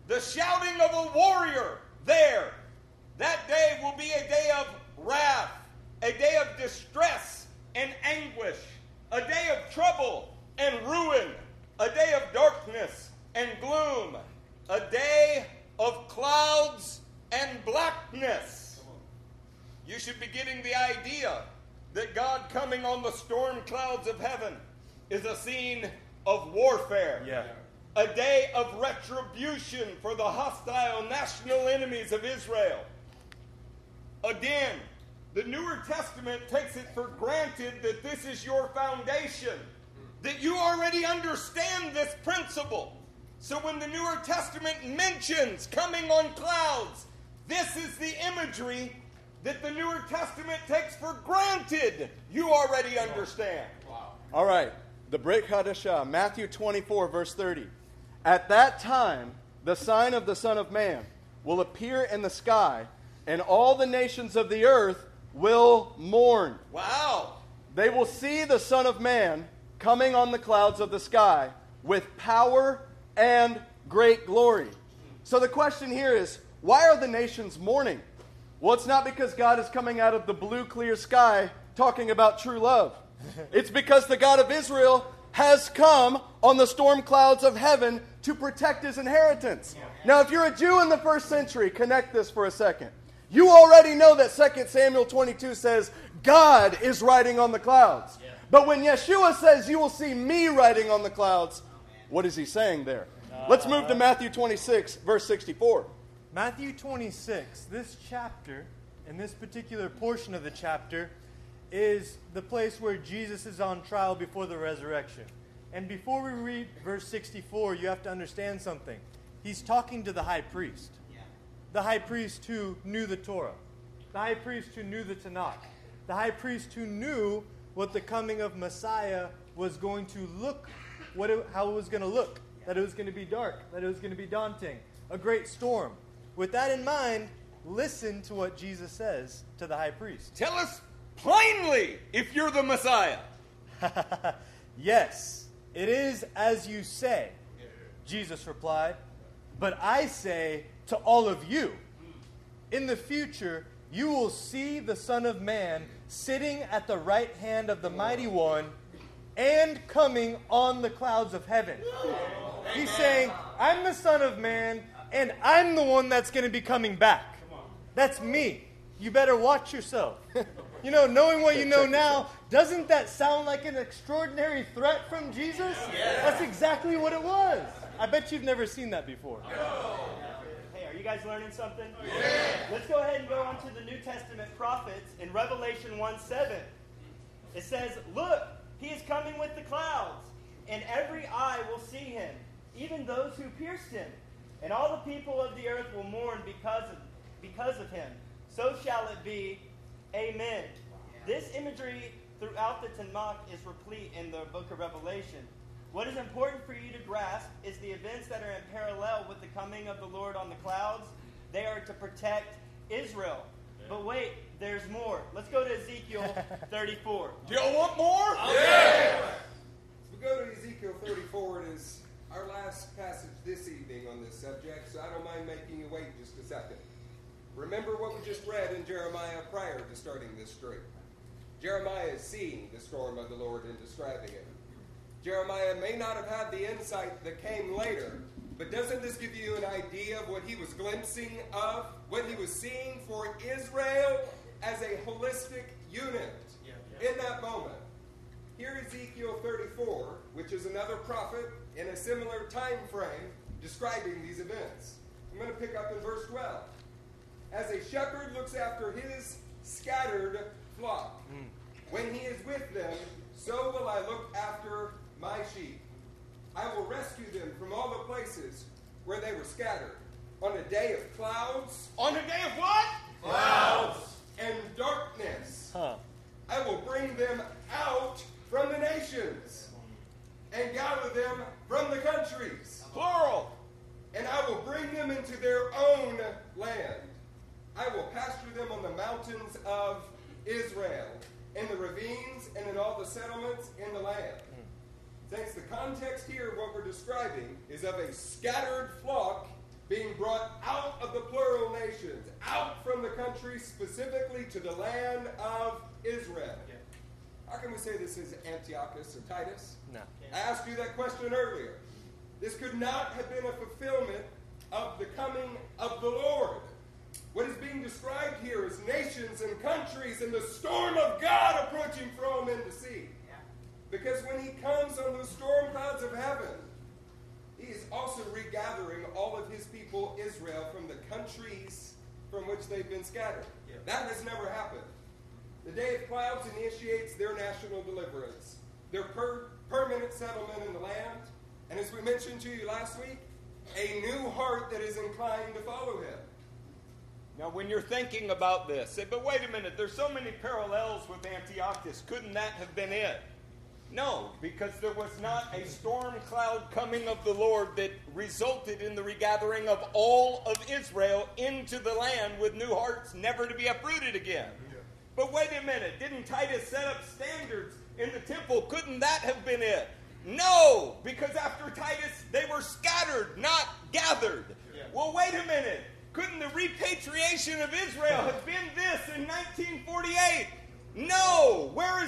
The shouting of a warrior there. That day will be a day of wrath, a day of distress and anguish, a day of trouble and ruin, a day of darkness and gloom, a day of clouds and blackness. You should be getting the idea that God coming on the storm clouds of heaven is a scene of warfare. Yeah. A day of retribution for the hostile national enemies of Israel. Again, the Newer Testament takes it for granted that this is your foundation, that you already understand this principle. So when the Newer Testament mentions coming on clouds, this is the imagery that the Newer Testament takes for granted you already understand. Wow. All right. The Brit Hadashah, Matthew 24, verse 30. At that time, the sign of the Son of Man will appear in the sky, and all the nations of the earth will mourn. Wow. They will see the Son of Man coming on the clouds of the sky with power and great glory. So the question here is why are the nations mourning? Well, it's not because God is coming out of the blue, clear sky talking about true love. It's because the God of Israel has come on the storm clouds of heaven to protect his inheritance. Now, if you're a Jew in the first century, connect this for a second. You already know that 2 Samuel 22 says, God is riding on the clouds. But when Yeshua says, You will see me riding on the clouds, what is he saying there? Let's move to Matthew 26, verse 64. Matthew 26, this chapter, and this particular portion of the chapter, is the place where Jesus is on trial before the resurrection. And before we read verse 64, you have to understand something. He's talking to the high priest, the high priest who knew the Torah, the high priest who knew the Tanakh, the high priest who knew what the coming of Messiah was going to look, what it, how it was going to look, that it was going to be dark, that it was going to be daunting, a great storm. With that in mind, listen to what Jesus says to the high priest. Tell us plainly if you're the Messiah. yes, it is as you say, Jesus replied. But I say to all of you, in the future, you will see the Son of Man sitting at the right hand of the Mighty One and coming on the clouds of heaven. He's saying, I'm the Son of Man, and I'm the one that's going to be coming back. That's me. You better watch yourself. You know, knowing what you know now, doesn't that sound like an extraordinary threat from Jesus? That's exactly what it was. I bet you've never seen that before. Hey, are you guys learning something? Let's go ahead and go on to the New Testament prophets in Revelation 1 7. It says, Look, he is coming with the clouds, and every eye will see him, even those who pierced him. And all the people of the earth will mourn because of, because of him. So shall it be. Amen. This imagery throughout the Tanakh is replete in the book of Revelation. What is important for you to grasp is the events that are in parallel with the coming of the Lord on the clouds. They are to protect Israel. But wait, there's more. Let's go to Ezekiel 34. Do y'all want more? As we go to Ezekiel 34, it is our last passage this evening on this subject, so I don't mind making you wait just a second. Remember what we just read in Jeremiah prior to starting this stream. Jeremiah is seeing the storm of the Lord and describing it. Jeremiah may not have had the insight that came later, but doesn't this give you an idea of what he was glimpsing of, what he was seeing for Israel as a holistic unit in that moment? Here Ezekiel 34, which is another prophet in a similar time frame describing these events. I'm going to pick up in verse 12. As a shepherd looks after his scattered flock, mm. when he is with them, so will I look after my sheep. I will rescue them from all the places where they were scattered. On a day of clouds On a day of what? Clouds. And darkness, Huh. I will bring them out from the nations and gather them from the countries. Plural. and I will bring them into their own land. I will pasture them on the mountains of Israel, in the ravines, and in all the settlements in the land. Since the context here of what we're describing is of a scattered flock being brought out of the plural nations, out from the country specifically to the land of Israel. How can we say this is Antiochus or Titus? No. I asked you that question earlier. This could not have been a fulfillment of the coming of the Lord. What is being described here is nations and countries and the storm of God approaching from in the sea. Because when he comes on those storm clouds of heaven, he is also regathering all of his people, Israel, from the countries from which they've been scattered. That has never happened. The day of clouds initiates their national deliverance, their per- permanent settlement in the land, and as we mentioned to you last week, a new heart that is inclined to follow him. Now, when you're thinking about this, say, but wait a minute, there's so many parallels with Antiochus. Couldn't that have been it? No, because there was not a storm cloud coming of the Lord that resulted in the regathering of all of Israel into the land with new hearts never to be uprooted again. But wait a minute, didn't Titus set up standards in the temple? Couldn't that have been it? No, because after Titus, they were scattered, not gathered. Well, wait a minute. Couldn't the repatriation of Israel have been this in 1948? No. Where is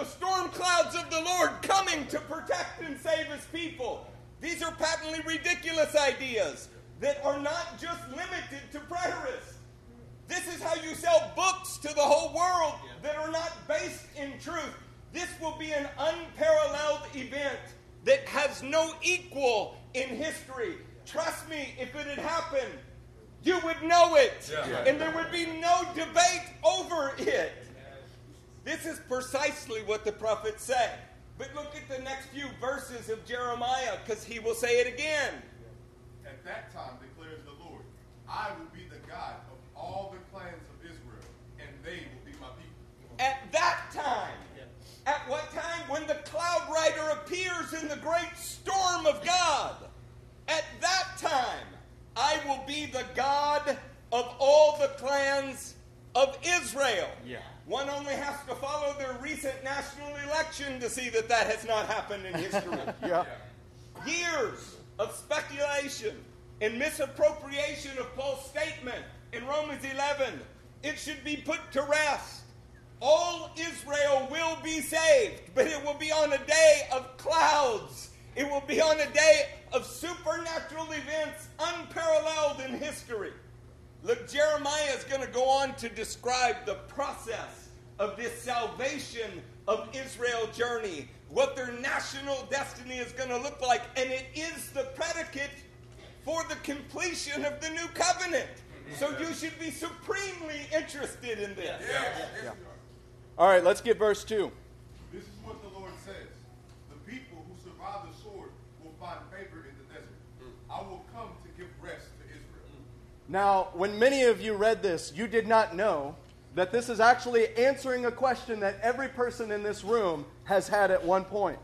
the video of the storm clouds of the Lord coming to protect and save his people? These are patently ridiculous ideas that are not just limited to preterists. This is how you sell books to the whole world that are not based in truth. This will be an unparalleled event that has no equal in history. Trust me, if it had happened, you would know it. Yeah. And there would be no debate over it. This is precisely what the prophets say. But look at the next few verses of Jeremiah, because he will say it again. At that time, declares the Lord, I will be the God of all the clans of Israel, and they will be my people. At that time. At what time? When the cloud rider appears in the great storm of God. At that time, I will be the God of all the clans of Israel. Yeah. One only has to follow their recent national election to see that that has not happened in history. Yeah. years of speculation and misappropriation of Paul's statement in Romans 11. It should be put to rest. All Israel will be saved, but it will be on a day of clouds. It will be on a day of supernatural events unparalleled in history. Look, Jeremiah is going to go on to describe the process of this salvation of Israel journey, what their national destiny is going to look like, and it is the predicate for the completion of the new covenant. So you should be supremely interested in this. All right, let's get verse 2. This is what the Lord says. The people who survive the sword will find favor in the desert. Mm. I will come to give rest to Israel. Mm. Now, when many of you read this, you did not know that this is actually answering a question that every person in this room has had at one point.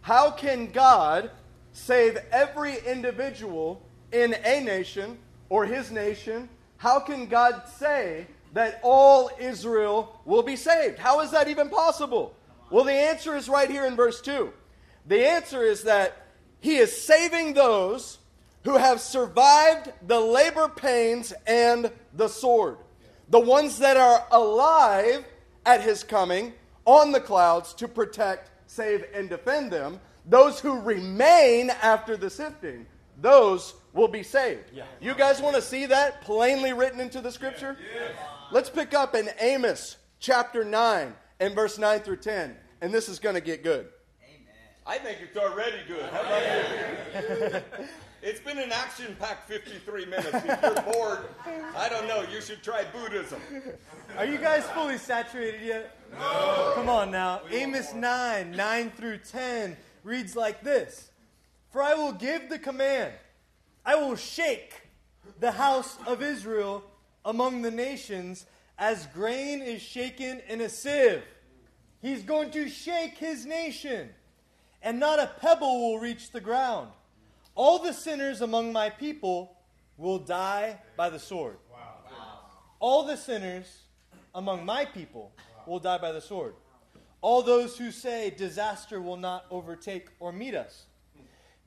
How can God save every individual in a nation or his nation? How can God say that all Israel will be saved? How is that even possible? Well, the answer is right here in verse 2. The answer is that he is saving those who have survived the labor pains and the sword. The ones that are alive at his coming on the clouds to protect, save, and defend them. Those who remain after the sifting, those will be saved. You guys want to see that plainly written into the scripture? Let's pick up in Amos chapter 9 and verse 9 through 10. And this is going to get good. Amen. I think it's already good. How about you? It's been an action packed 53 minutes. If you're bored, I don't know, you should try Buddhism. Are you guys fully saturated yet? No. Come on now. Amos 9, 9 through 10 reads like this For I will give the command, I will shake the house of Israel among the nations as grain is shaken in a sieve. He's going to shake his nation, and not a pebble will reach the ground. All the sinners among my people will die by the sword. All the sinners among my people will die by the sword. All those who say disaster will not overtake or meet us.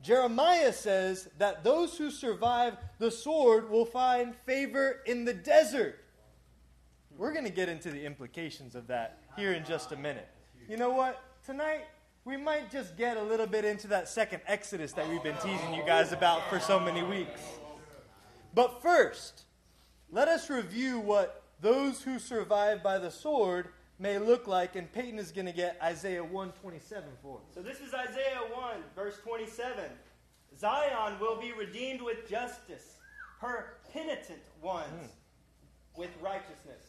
Jeremiah says that those who survive the sword will find favor in the desert. We're going to get into the implications of that here in just a minute. You know what? Tonight, we might just get a little bit into that second Exodus that we've been teasing you guys about for so many weeks. But first, let us review what those who survive by the sword may look like, and Peyton is going to get Isaiah 127 for us. So this is Isaiah 1, verse 27. Zion will be redeemed with justice, her penitent ones hmm. with righteousness.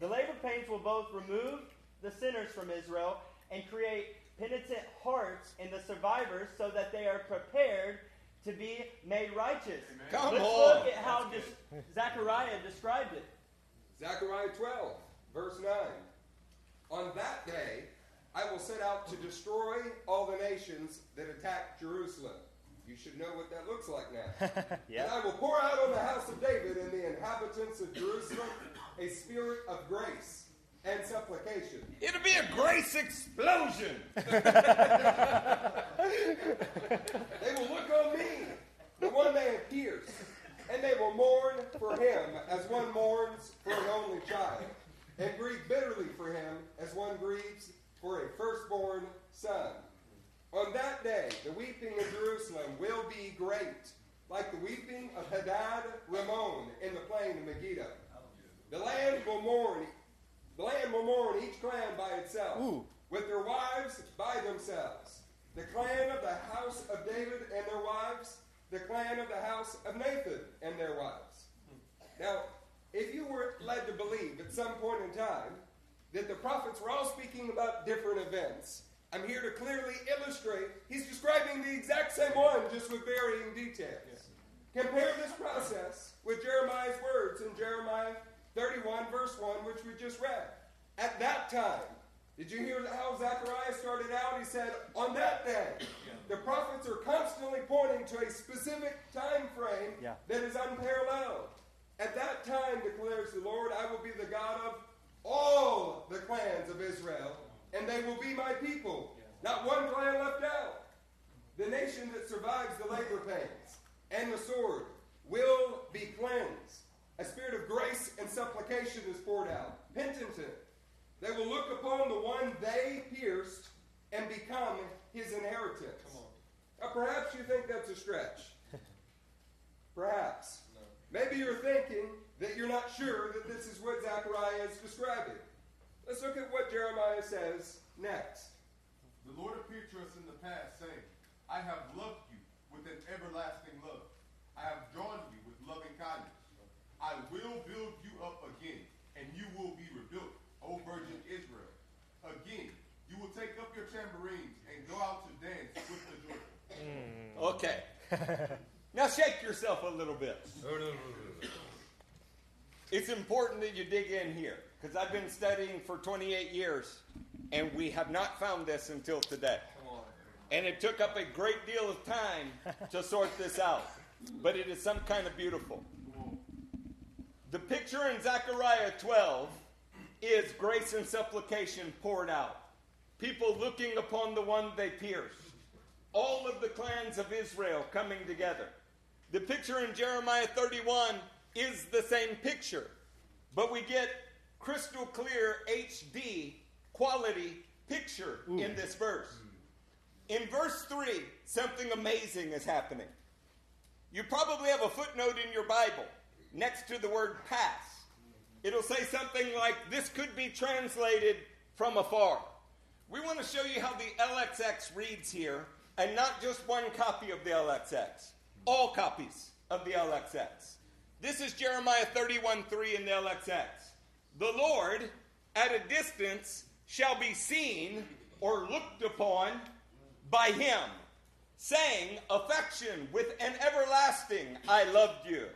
The labor pains will both remove the sinners from Israel and create penitent hearts in the survivors so that they are prepared to be made righteous. Come Let's on. look at how des- Zechariah described it. Zechariah 12, verse 9. On that day, I will set out to destroy all the nations that attack Jerusalem. You should know what that looks like now. Yeah. And I will pour out on the house of David and the inhabitants of Jerusalem a spirit of grace and supplication. It'll be a grace explosion. They will look on me, the one they have pierced, and they will mourn for him as one mourns for an only child, and grieve bitterly for him as one grieves for a firstborn son. On that day, the weeping in Jerusalem will be great, like the weeping of Hadad Rimmon in the plain of Megiddo. The land will mourn. The land will mourn each clan by itself, Ooh. with their wives by themselves. The clan of the house of David and their wives, the clan of the house of Nathan and their wives. Now, if you were led to believe at some point in time that the prophets were all speaking about different events, I'm here to clearly illustrate he's describing the exact same one, just with varying details. Compare this process with Jeremiah's words in Jeremiah 31, verse 1, which we just read. At that time, did you hear how Zechariah started out? He said, On that day. The prophets are constantly pointing to a specific time frame Yeah. that is unparalleled. At that time, declares the Lord, I will be the God of all the clans of Israel, and they will be my people. Not one clan left out. The nation that survives the labor pains and the sword will be cleansed. A spirit of grace and supplication is poured out. Penitent. They will look upon the one they pierced and become his inheritance. Now, perhaps you think that's a stretch. Perhaps. Maybe you're thinking that you're not sure that this is what Zechariah is describing. Let's look at what Jeremiah says next. The Lord appeared to us in the past, saying, I have loved you with an everlasting love. I have drawn you with loving kindness. I will build you up again, and you will be rebuilt, O Virgin Israel. Again, you will take up your tambourines and go out to dance with the joyful. Mm. Okay. now shake yourself a little bit. It's important that you dig in here because I've been studying for 28 years and we have not found this until today. And it took up a great deal of time to sort this out, but it is some kind of beautiful. The picture in Zechariah 12 is grace and supplication poured out. People looking upon the one they pierced. All of the clans of Israel coming together. The picture in Jeremiah 31 is the same picture, but we get crystal clear HD quality picture in this verse. In verse 3, something amazing is happening. You probably have a footnote in your Bible next to the word pass. It'll say something like, This could be translated from afar. We want to show you how the LXX reads here, and not just one copy of the LXX, all copies of the LXX. This is Jeremiah 31 3 in the LXX. The Lord at a distance shall be seen or looked upon by him, saying, Affection with an everlasting, I loved you.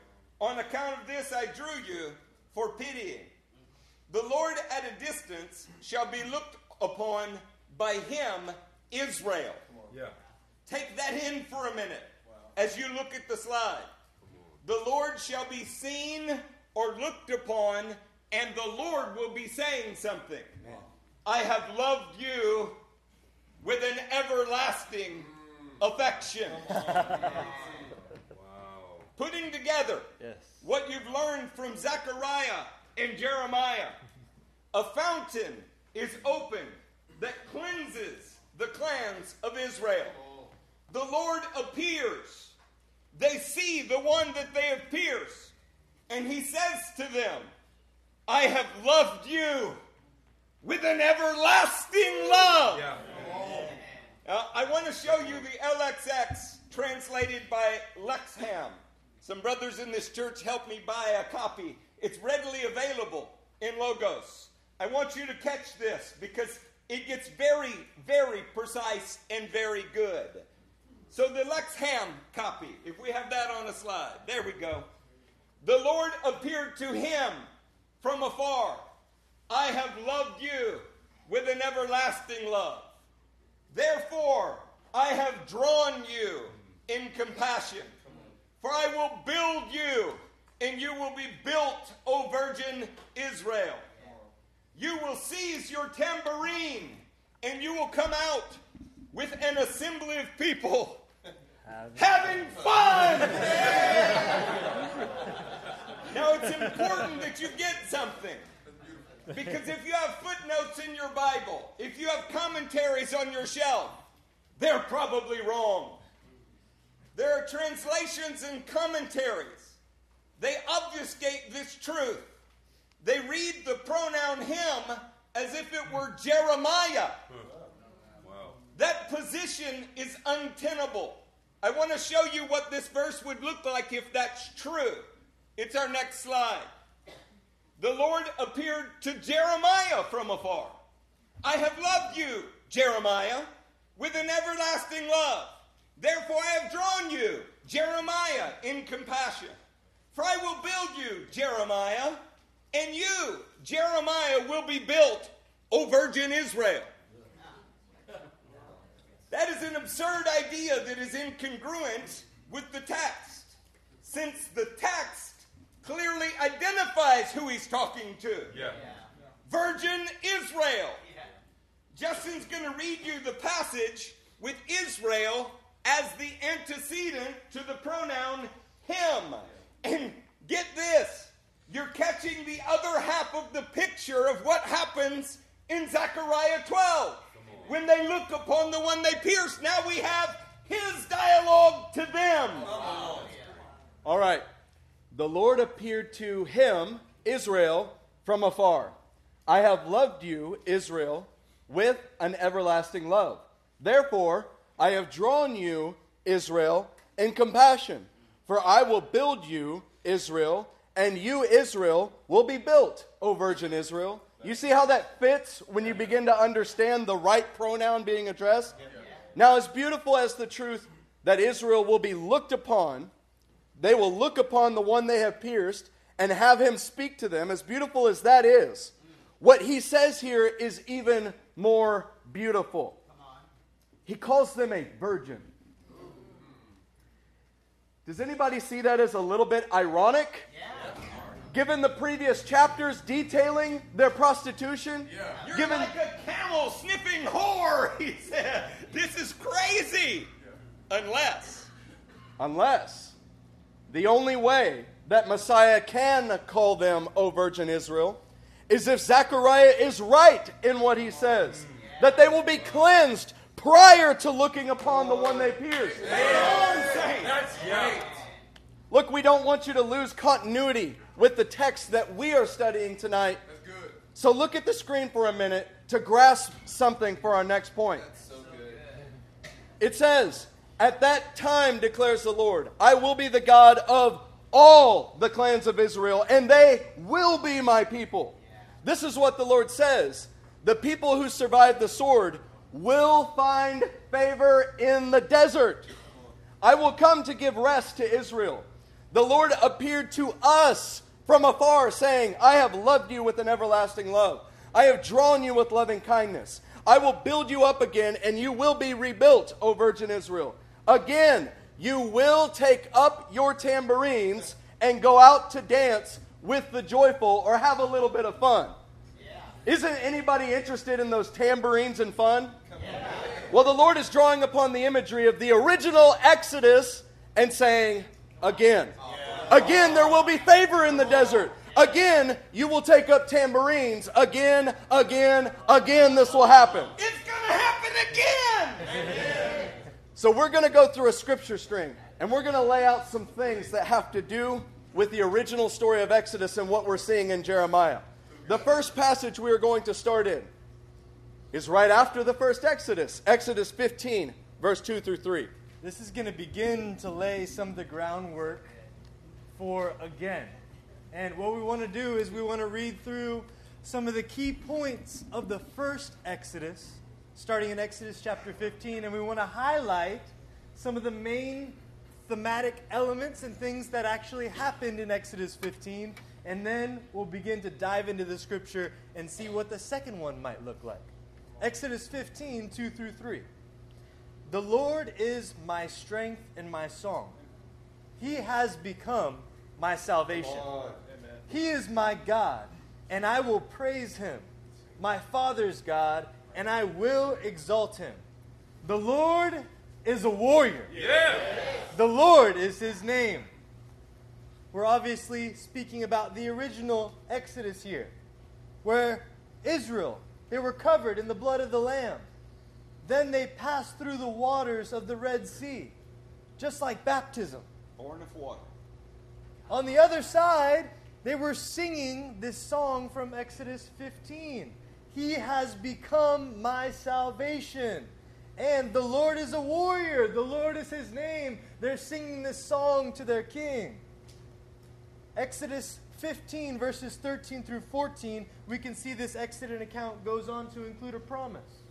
On account of this I drew you for pitying. The Lord at a distance shall be looked upon by him, Israel. Yeah. Take that in for a minute as you look at the slide. The Lord shall be seen or looked upon, and the Lord will be saying something. I have loved you with an everlasting affection. Putting together Yes. what you've learned from Zechariah and Jeremiah. A fountain is open that cleanses the clans of Israel. The Lord appears. They see the one that they have pierced. And he says to them, I have loved you with an everlasting love. Uh, I want to show you the LXX translated by Lexham. Some brothers in this church helped me buy a copy. It's readily available in Logos. I want you to catch this because it gets very, very precise and very good. So, the Lexham copy, if we have that on a slide, there we go. The Lord appeared to him from afar. I have loved you with an everlasting love. Therefore, I have drawn you in compassion. For I will build you, and you will be built, O Virgin Israel. You will seize your tambourine, and you will come out with an assembly of people having fun. now, it's important that you get something. Because if you have footnotes in your Bible, if you have commentaries on your shelf, they're probably wrong. There are translations and commentaries. They obfuscate this truth. They read the pronoun him as if it were Jeremiah. That position is untenable. I want to show you what this verse would look like if that's true. It's our next slide. The Lord appeared to Jeremiah from afar. I have loved you, Jeremiah, with an everlasting love. Therefore I have drawn you, Jeremiah, in compassion. For I will build you, Jeremiah, and you, Jeremiah, will be built, O virgin Israel. That is an absurd idea that is incongruent with the text, since the text clearly identifies who he's talking to. Yeah. Virgin Israel. Justin's going to read you the passage with Israel as the antecedent to the pronoun him. And get this, you're catching the other half of the picture of what happens in Zechariah 12. When they look upon the one they pierced, now we have his dialogue to them. All right. The Lord appeared to him, Israel, from afar. I have loved you, Israel, with an everlasting love. Therefore, I have drawn you, Israel, in compassion. For I will build you, Israel, and you, Israel, will be built, O virgin Israel. You see how that fits when you begin to understand the right pronoun being addressed? Now, as beautiful as the truth that Israel will be looked upon, they will look upon the one they have pierced and have him speak to them, as beautiful as that is, what he says here is even more beautiful. He calls them a virgin. Does anybody see that as a little bit ironic? Given the previous chapters detailing their prostitution, You're given like a camel sniffing whore, he said. This is crazy. Unless Unless the only way that Messiah can call them, O Virgin Israel, is if Zechariah is right in what he says, mm. that they will be cleansed prior to looking upon the one they pierced. That's Yeah. Look, we don't want you to lose continuity with the text that we are studying tonight. That's good. So look at the screen for a minute to grasp something for our next point. So good. It says, At that time, declares the Lord, I will be the God of all the clans of Israel, and they will be my people. This is what the Lord says The people who survive the sword will find favor in the desert. I will come to give rest to Israel. The Lord appeared to us from afar, saying, I have loved you with an everlasting love. I have drawn you with loving kindness. I will build you up again, and you will be rebuilt, O Virgin Israel. Again, you will take up your tambourines and go out to dance with the joyful or have a little bit of fun. Isn't anybody interested in those tambourines and fun? Well, the Lord is drawing upon the imagery of the original Exodus and saying, again, again, there will be favor in the desert. Again, you will take up tambourines. Again, again, again, this will happen. it's gonna happen again. So, we're going to go through a scripture string and we're going to lay out some things that have to do with the original story of Exodus and what we're seeing in Jeremiah. The first passage we are going to start in is right after the first Exodus, Exodus 15, verse 2 through 3. This is going to begin to lay some of the groundwork for again. And what we want to do is we want to read through some of the key points of the first Exodus, starting in Exodus chapter 15, and we want to highlight some of the main thematic elements and things that actually happened in Exodus 15, and then we'll begin to dive into the scripture and see what the second one might look like. Exodus 15, 2 through 3. The Lord is my strength and my song. He has become my salvation. He is my God, and I will praise him, my Father's God, and I will exalt him. The Lord is a warrior. Yeah. The Lord is his name. We're obviously speaking about the original Exodus here. where Israel, they were covered in the blood of the Lamb. Then they passed through the waters of the Red Sea, just like baptism. Born of water. On the other side, they were singing this song from Exodus 15 He has become my salvation. And the Lord is a warrior, the Lord is his name. They're singing this song to their king. Exodus 15, verses 13 through 14, we can see this Exodus account goes on to include a promise.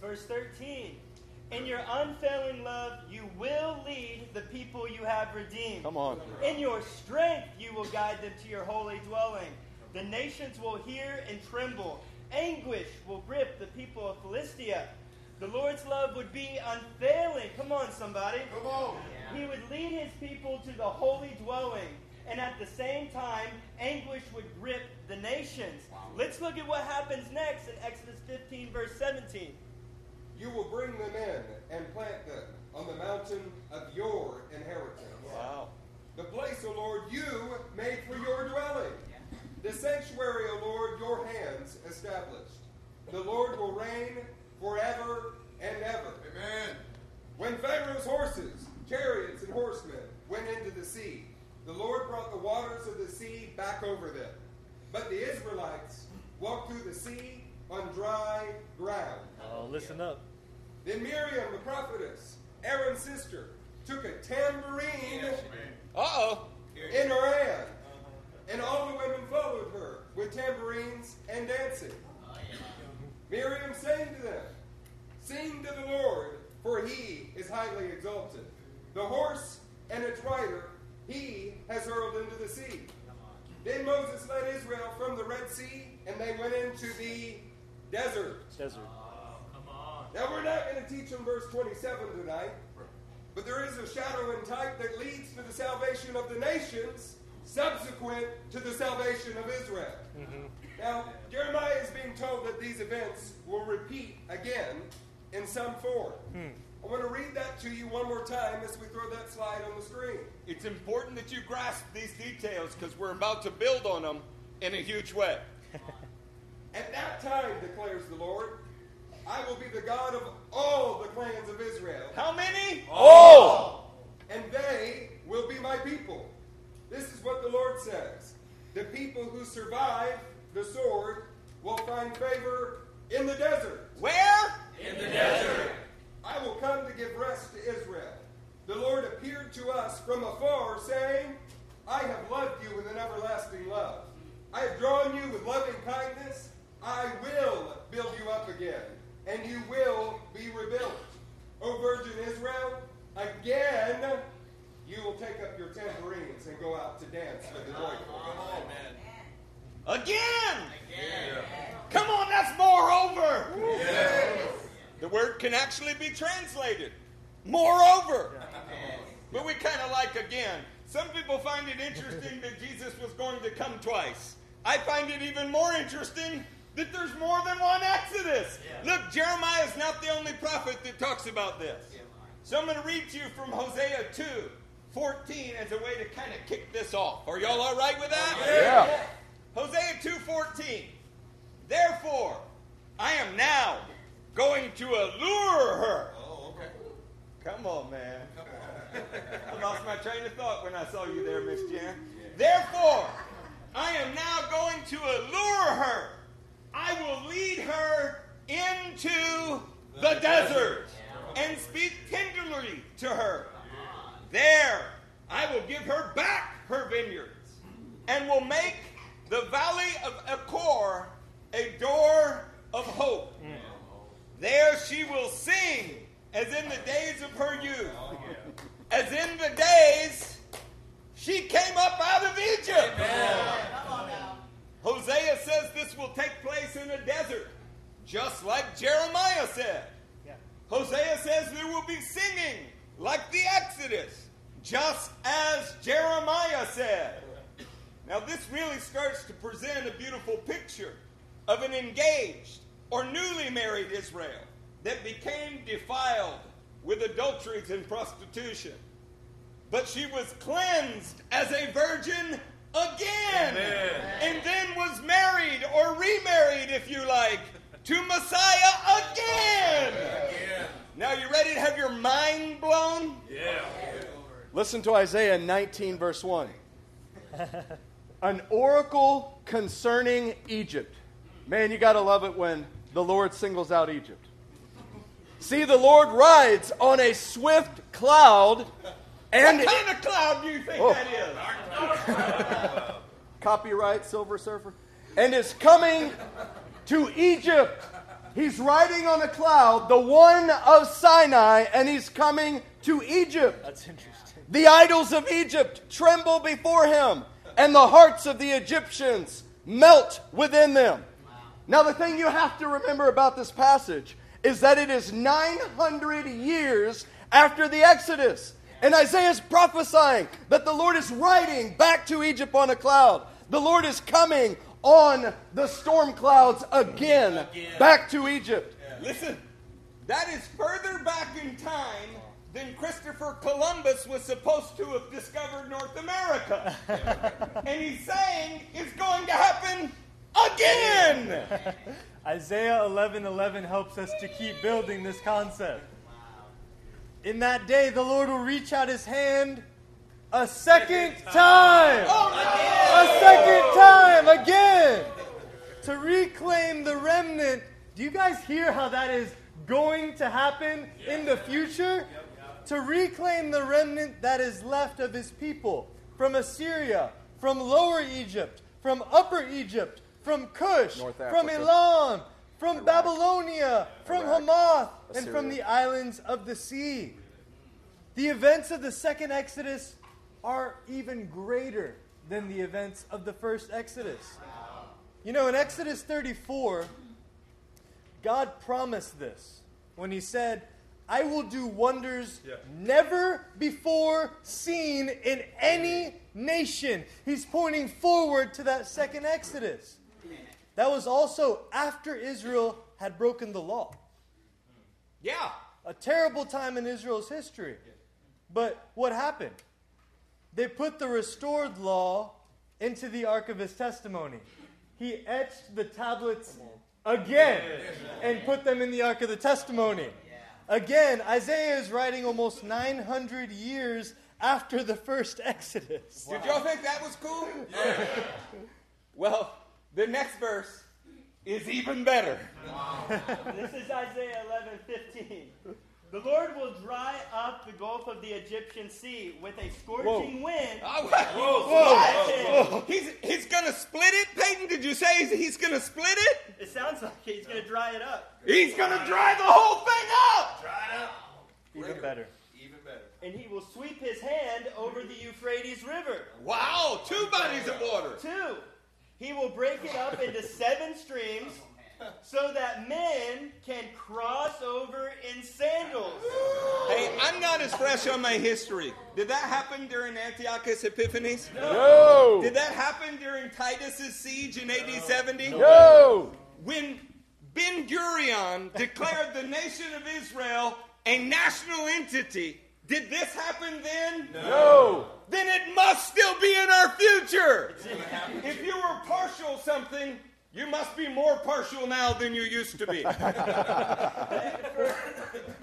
Verse 13. In your unfailing love, you will lead the people you have redeemed. Come on. In your strength, you will guide them to your holy dwelling. The nations will hear and tremble. Anguish will grip the people of Philistia. The Lord's love would be unfailing. Come on, somebody. Come on. He would lead his people to the holy dwelling. And at the same time, anguish would grip the nations. Let's look at what happens next in Exodus 15, verse 17. You will bring them in and plant them on the mountain of your inheritance. Wow. The place, O Lord, you made for your dwelling. The sanctuary, O Lord, your hands established. The Lord will reign forever and ever. Amen. When Pharaoh's horses, chariots, and horsemen went into the sea, the Lord brought the waters of the sea back over them. But the Israelites walked through the sea on dry ground. Oh, listen up. Then Miriam, the prophetess, Aaron's sister, took a tambourine Uh oh. in her hand, and all the women followed her with tambourines and dancing. Miriam sang to them, Sing to the Lord, for he is highly exalted. The horse and its rider he has hurled into the sea. Then Moses led Israel from the Red Sea, and they went into the desert. Desert. Now, we're not going to teach them verse 27 tonight, but there is a shadow and type that leads to the salvation of the nations subsequent to the salvation of Israel. Mm-hmm. Now, Jeremiah is being told that these events will repeat again in some form. Hmm. I want to read that to you one more time as we throw that slide on the screen. It's important that you grasp these details because we're about to build on them in a huge way. At that time, declares the Lord, I will be the God of all the clans of Israel. How many? All. And they will be my people. This is what the Lord says. The people who survive the sword will find favor in the desert. Where? I will come to give rest to Israel. The Lord appeared to us from afar, saying, I have loved you with an everlasting love. I have drawn you with loving kindness. I will build you up again, and you will be rebuilt. O Virgin Israel, again you will take up your tambourines and go out to dance with the joyful. Oh, again. Come on, that's moreover. The word can actually be translated moreover. But we kind of like again. Some people find it interesting that Jesus was going to come twice. I find it even more interesting that there's more than one Exodus. Look, Jeremiah is not the only prophet that talks about this. So I'm going to read to you from Hosea 2 14 as a way to kind of kick this off. Are y'all all right with that? Yeah. Hosea 2:14. Therefore, I am now going to allure her. Oh, okay. Come on, man. I lost my train of thought when I saw you there, Miss Jan. Therefore, I am now going to allure her. I will lead her into the desert and speak tenderly to her. There, I will give her back her vineyards and will make the valley of Achor a door of hope. There she will sing as in the days of her youth, as in the days she came up out of Egypt. Hosea says this will take place in a desert, just like Jeremiah said. Hosea says there will be singing, like the Exodus, just as Jeremiah said. Now, this really starts to present a beautiful picture of an engaged or newly married Israel that became defiled with adulteries and prostitution. But she was cleansed as a virgin again. And then was married or remarried, if you like, to Messiah again. Now, you ready to have your mind blown? Listen to Isaiah 19, verse 1. An oracle concerning Egypt. Man, you got to love it when the Lord singles out Egypt. See, the Lord rides on a swift cloud and. What kind of cloud do you think Oh. that is? Copyright Silver Surfer. And is coming to Egypt. He's riding on a cloud, the one of Sinai, and he's coming to Egypt. That's interesting. The idols of Egypt tremble before him, and the hearts of the Egyptians melt within them. Now, the thing you have to remember about this passage is that it is 900 years after the Exodus. And Isaiah is prophesying that the Lord is riding back to Egypt on a cloud. The Lord is coming on the storm clouds again, back to Egypt. Listen, that is further back in time than Christopher Columbus was supposed to have discovered North America. and he's saying it's going to happen again. Isaiah 11:11 helps us to keep building this concept. In that day, the Lord will reach out His hand a second time, oh, a second time again, to reclaim the remnant. Do you guys hear how that is going to happen in the future? To reclaim the remnant that is left of His people from Assyria, from Lower Egypt, from Upper Egypt, from Cush, from. Elam, from Babylonia, from Iraq, Hamath, and from the islands of the sea. The events of the second Exodus are even greater than the events of the first Exodus. You know, in Exodus 34, God promised this when He said, I will do wonders never before seen in any nation. He's pointing forward to that second Exodus. That was also after Israel had broken the law. Yeah. A terrible time in Israel's history. But what happened? They put the restored law into the ark of his testimony. He etched the tablets again and put them in the ark of the testimony. Again, Isaiah is writing almost 900 years after the first Exodus. Did y'all think that was cool? well, the next verse is even better. This is Isaiah 11, 15. The Lord will dry up the gulf of the Egyptian sea with a scorching wind. Oh, He will whoa, slice. He's, he's going to split it? Peyton, did you say he's, he's going to split it? It sounds like he's going to dry it up. He's going to dry the whole thing up. Even better. Even better. And he will sweep his hand over the Euphrates River. Wow, two bodies of water. Two, he will break it up into seven streams so that men can cross over in sandals. Hey, I'm not as fresh on my history. Did that happen during Antiochus Epiphanes? No! Did that happen during Titus's siege in AD 70? No! When Ben Gurion declared the nation of Israel a national entity, did this happen then? No! Then it must still be in our future. If you were partial something, you must be more partial now than you used to be.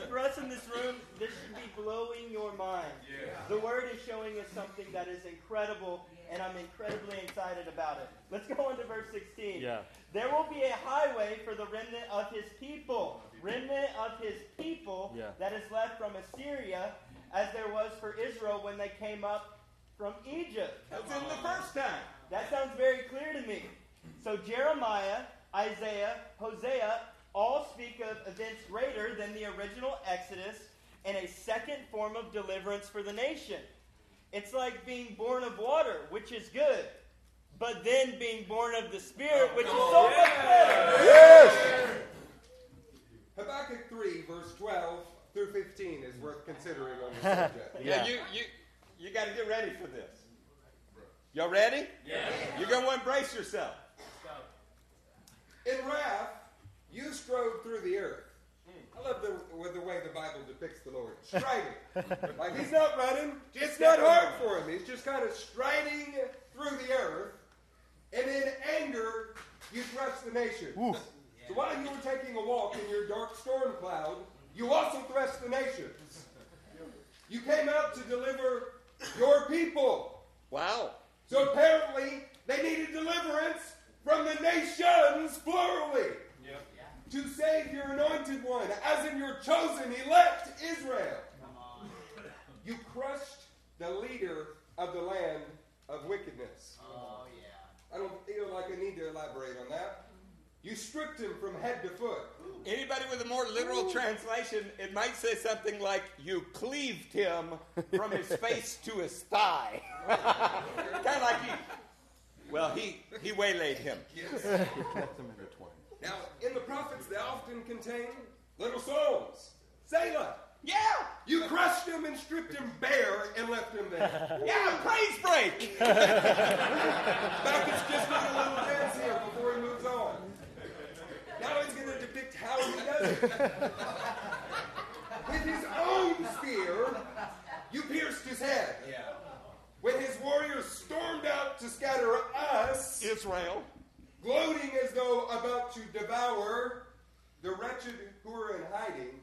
For us in this room, this should be blowing your mind. The Word is showing us something that is incredible, and I'm incredibly excited about it. Let's go on to verse 16. Yeah. There will be a highway for the remnant of his people. Remnant of his people Yeah. that is left from Assyria, as there was for Israel when they came up from Egypt. That's in the first time. That sounds very clear to me. So Jeremiah, Isaiah, Hosea all speak of events greater than the original Exodus and a second form of deliverance for the nation. It's like being born of water, which is good, but then being born of the Spirit, which is so much better. Yes! Habakkuk 3, verse 12 through 15 is worth considering on the subject. Yeah, you you you got to get ready for this. Y'all ready? Yeah. You're gonna embrace yourself. In wrath, you strode through the earth. I love the, with the way the Bible depicts the Lord. Striding. like he's not running. It's not hard for him. He's just kind of striding through the earth, and in anger you threshed the nation. Ooh. So while you were taking a walk in your dark storm cloud, you also threshed the nations. You came out to deliver your people. Wow. So apparently, they needed deliverance from the nations, plurally, to save your anointed one, as in your chosen, elect Israel. You crushed the leader of the land of wickedness. Oh, yeah. I don't feel like I need to elaborate on that. You stripped him from head to foot. Anybody with a more literal translation, it might say something like, You cleaved him from his face to his thigh. kind of like he, well, he, he waylaid him. Yes. Now, in the prophets, they often contain little songs. Selah. Yeah! You crushed him and stripped him bare and left him there. Yeah, praise break! Habakkuk just did a little dance here before he moves on. Now he's going to depict how he does it. With his own spear, you pierced his head. When his warriors stormed out to scatter us, Israel. gloating as though about to devour the wretched who were in hiding,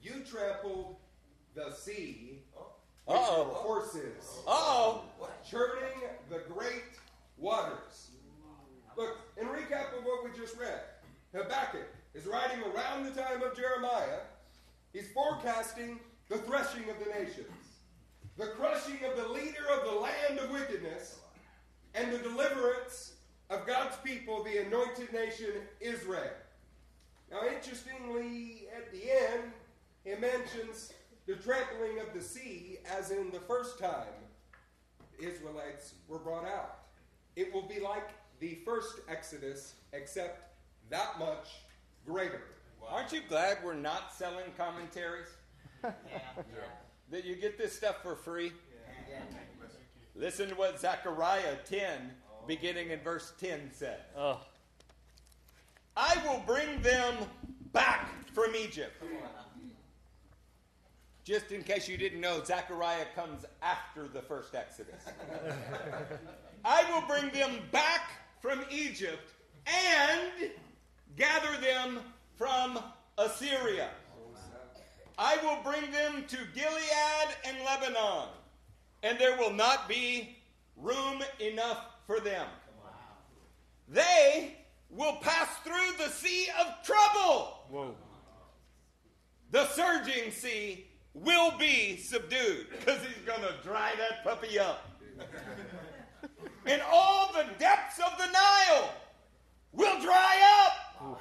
you trampled the sea with your horses Uh-oh. churning the great waters. Look, in recap of what we just read, Habakkuk is writing around the time of Jeremiah. He's forecasting the threshing of the nations, the crushing of the leader of the land of wickedness, and the deliverance of God's people, the anointed nation Israel. Now, interestingly, at the end, he mentions the trampling of the sea as in the first time the Israelites were brought out. It will be like the first Exodus, except that much greater. Aren't you glad we're not selling commentaries? That you get this stuff for free? Listen to what Zechariah 10, beginning in verse 10, says. Oh. I will bring them back from Egypt. Just in case you didn't know, Zechariah comes after the first Exodus. I will bring them back from Egypt and gather them from Assyria. I will bring them to Gilead and Lebanon, and there will not be room enough for them. They will pass through the sea of trouble. Whoa. The surging sea will be subdued because he's going to dry that puppy up. and all the depths of the Nile will dry up.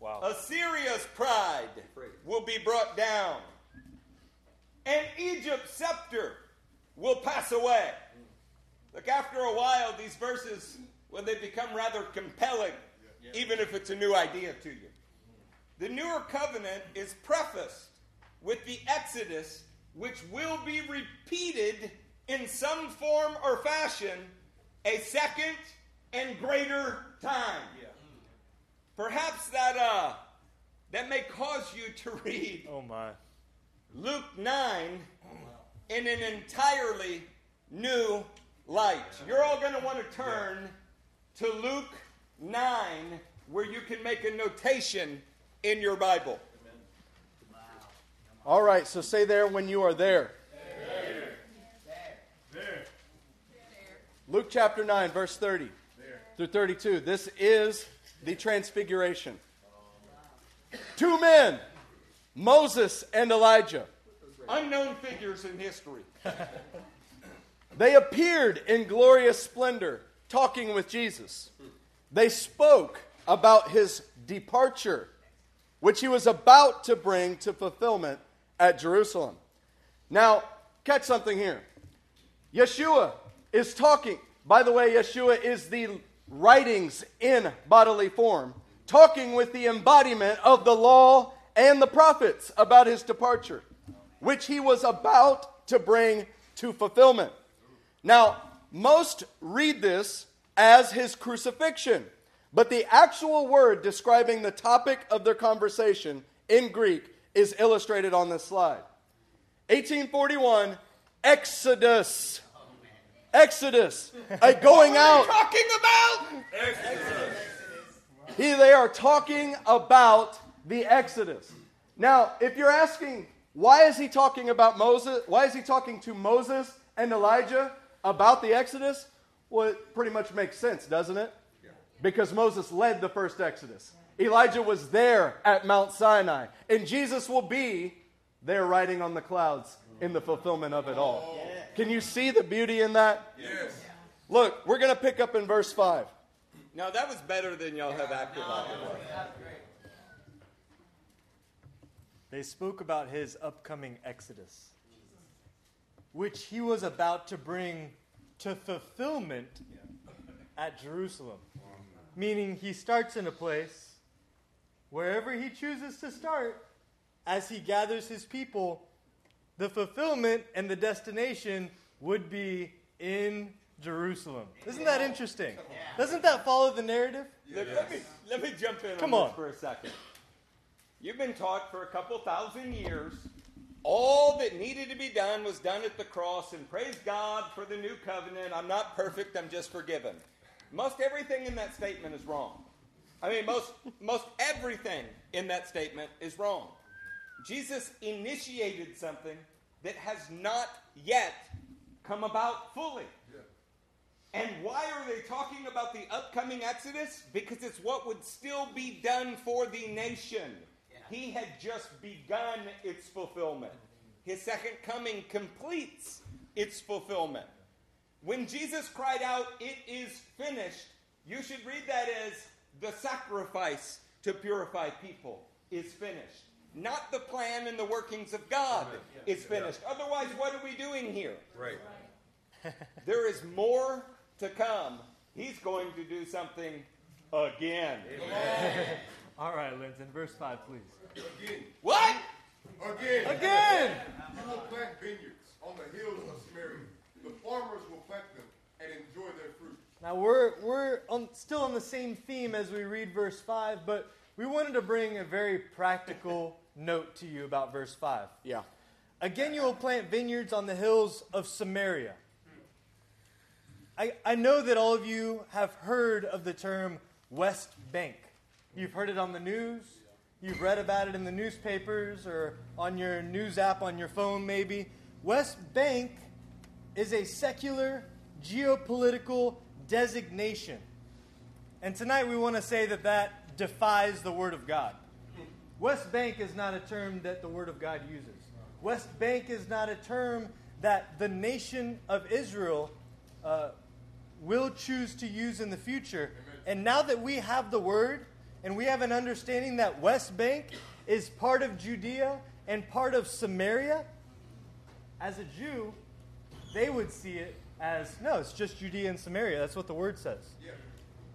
Wow. Assyria's pride will be brought down, and Egypt's scepter will pass away. Look, after a while, these verses, when they become rather compelling, even if it's a new idea to you. The newer covenant is prefaced with the Exodus, which will be repeated in some form or fashion a second and greater time. Perhaps that uh, that may cause you to read Oh my. Luke 9 in an entirely new light. You're all going to want to turn to Luke 9 where you can make a notation in your Bible. All right, so say there when you are there. Luke chapter 9, verse 30 through 32. This is the transfiguration. Two men, Moses and Elijah. Unknown figures in history. They appeared in glorious splendor, talking with Jesus. They spoke about his departure, which he was about to bring to fulfillment at Jerusalem. Now, catch something here. Yeshua is talking. By the way, Yeshua is the writings in bodily form, talking with the embodiment of the law and the prophets about his departure, which he was about to bring to fulfillment. Now, most read this as his crucifixion, but the actual word describing the topic of their conversation in Greek is illustrated on this slide. 1841, Exodus. Exodus, a going out. Talking about Exodus. He, they are talking about the Exodus. Now, if you're asking, why is he talking about Moses? Why is he talking to Moses and Elijah about the Exodus? Well, it pretty much makes sense, doesn't it? Because Moses led the first Exodus. Elijah was there at Mount Sinai, and Jesus will be there riding on the clouds in the fulfillment of it all. Oh. Can you see the beauty in that? Yes. Look, we're going to pick up in verse 5. Now that was better than y'all have acted like it was. They spoke about his upcoming exodus, which he was about to bring to fulfillment at Jerusalem. Meaning he starts in a place, wherever he chooses to start, as he gathers his people, the fulfillment and the destination would be in Jerusalem. Isn't that interesting? Doesn't that follow the narrative? Let, let me, let me jump in Come on, on. this for a second. You've been taught for a couple thousand years all that needed to be done was done at the cross, and praise God for the new covenant. I'm not perfect, I'm just forgiven. Most everything in that statement is wrong. I mean, most, most everything in that statement is wrong. Jesus initiated something that has not yet come about fully. And why are they talking about the upcoming Exodus? Because it's what would still be done for the nation. He had just begun its fulfillment. His second coming completes its fulfillment. When Jesus cried out, It is finished, you should read that as the sacrifice to purify people is finished. Not the plan and the workings of God is finished. Otherwise, what are we doing here? Right. There is more to come. He's going to do something again. All right, Linton, verse 5, please. Again. What? Again. Again! You will plant vineyards on the hills of Samaria. The farmers will plant them and enjoy their fruit. Now we're we're on, still on the same theme as we read verse five, but we wanted to bring a very practical note to you about verse five. Yeah. Again, you will plant vineyards on the hills of Samaria. I, I know that all of you have heard of the term West Bank. You've heard it on the news, you've read about it in the newspapers or on your news app on your phone, maybe. West Bank is a secular geopolitical designation. And tonight we want to say that that defies the Word of God. West Bank is not a term that the Word of God uses. West Bank is not a term that the nation of Israel uh, will choose to use in the future. And now that we have the Word and we have an understanding that West Bank is part of Judea and part of Samaria, as a Jew, they would see it as no, it's just Judea and Samaria. That's what the Word says.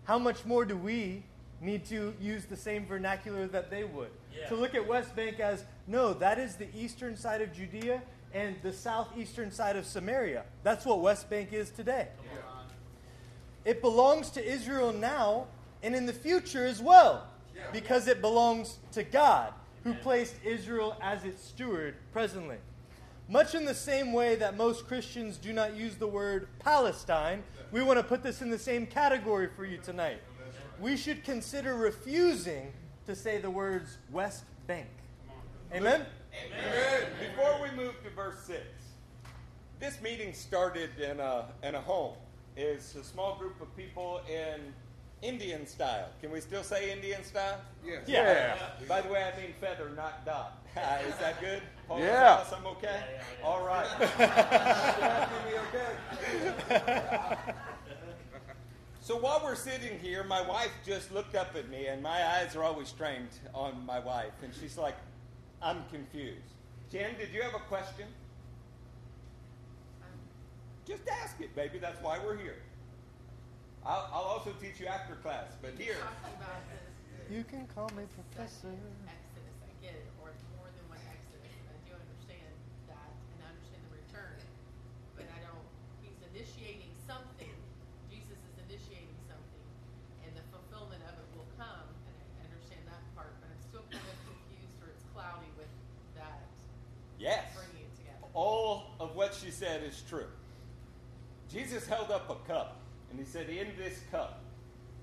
How much more do we need to use the same vernacular that they would? To look at West Bank as no, that is the eastern side of Judea and the southeastern side of Samaria. That's what West Bank is today. It belongs to Israel now and in the future as well, because it belongs to God, who placed Israel as its steward presently. Much in the same way that most Christians do not use the word Palestine, we want to put this in the same category for you tonight. We should consider refusing to say the words West Bank. Amen? Amen. Before we move to verse 6, this meeting started in a, in a home. It's a small group of people in Indian style. Can we still say Indian style? Yes. Yeah. By the way, I mean feather, not dot. Is that good? Paul Yeah. Ross, I'm okay? All right. Happy to be okay. So while we're sitting here, my wife just looked up at me, and my eyes are always trained on my wife, and she's like, I'm confused. Jen, did you have a question? Just ask it, baby. That's why we're here. I'll, I'll also teach you after class, but here. talking about this You can call me Professor. Exodus. I get it, or more than one Exodus. I do understand that, and I understand the return. But I don't. He's initiating something. Jesus is initiating something, and the fulfillment of it will come. And I understand that part, but I'm still kind of confused, or it's cloudy with that Yes. bringing it together. All of what she said is true. Jesus held up a cup and he said, In this cup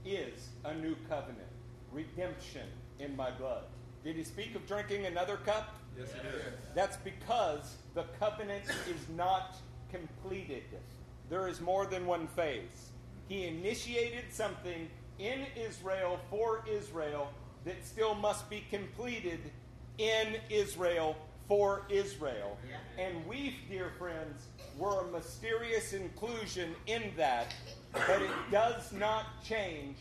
is a new covenant, redemption in my blood. Did he speak of drinking another cup? Yes, it is. That's because the covenant is not completed. There is more than one phase. He initiated something in Israel for Israel that still must be completed in Israel for Israel. And we, dear friends, were a mysterious inclusion in that, but it does not change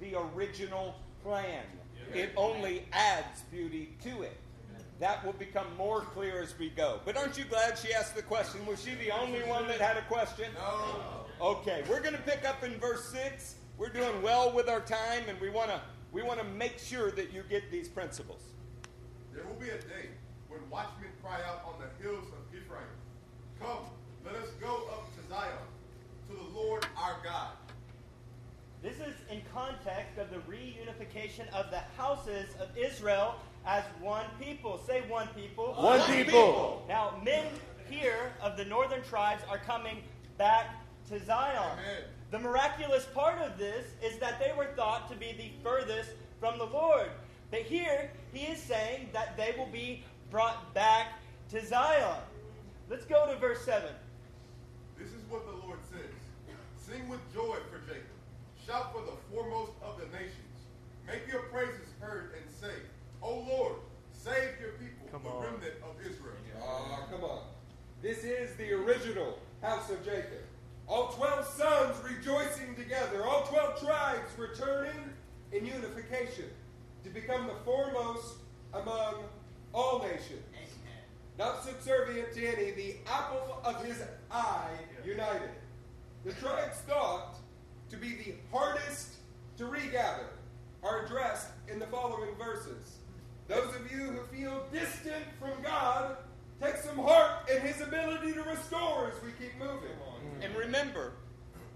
the original plan. It only adds beauty to it. That will become more clear as we go. But aren't you glad she asked the question? Was she the only one that had a question? No. Okay, we're going to pick up in verse 6. We're doing well with our time, and we want to we want to make sure that you get these principles. There will be a day when watchmen cry out on the hills of Ephraim, Come, let us go up to Zion, to the Lord our God. This is in context of the reunification of the houses of Israel as one people. Say one people. One people. Now, men here of the northern tribes are coming back to Zion. Amen. The miraculous part of this is that they were thought to be the furthest from the Lord. But here, he is saying that they will be brought back to Zion. Let's go to verse 7. This is what the Lord says Sing with joy for Jacob, shout for the foremost of the nations. Make your praises heard and say, O Lord, save your people, Come the on. remnant of Israel. Ah, come on. This is the original house of Jacob. All 12 sons rejoicing together, all 12 tribes returning in unification to become the foremost among all nations. Not subservient to any, the apple of his eye united. The tribes thought to be the hardest to regather are addressed in the following verses. Those of you who feel distant from God, take some heart in his ability to restore as we keep moving. And remember,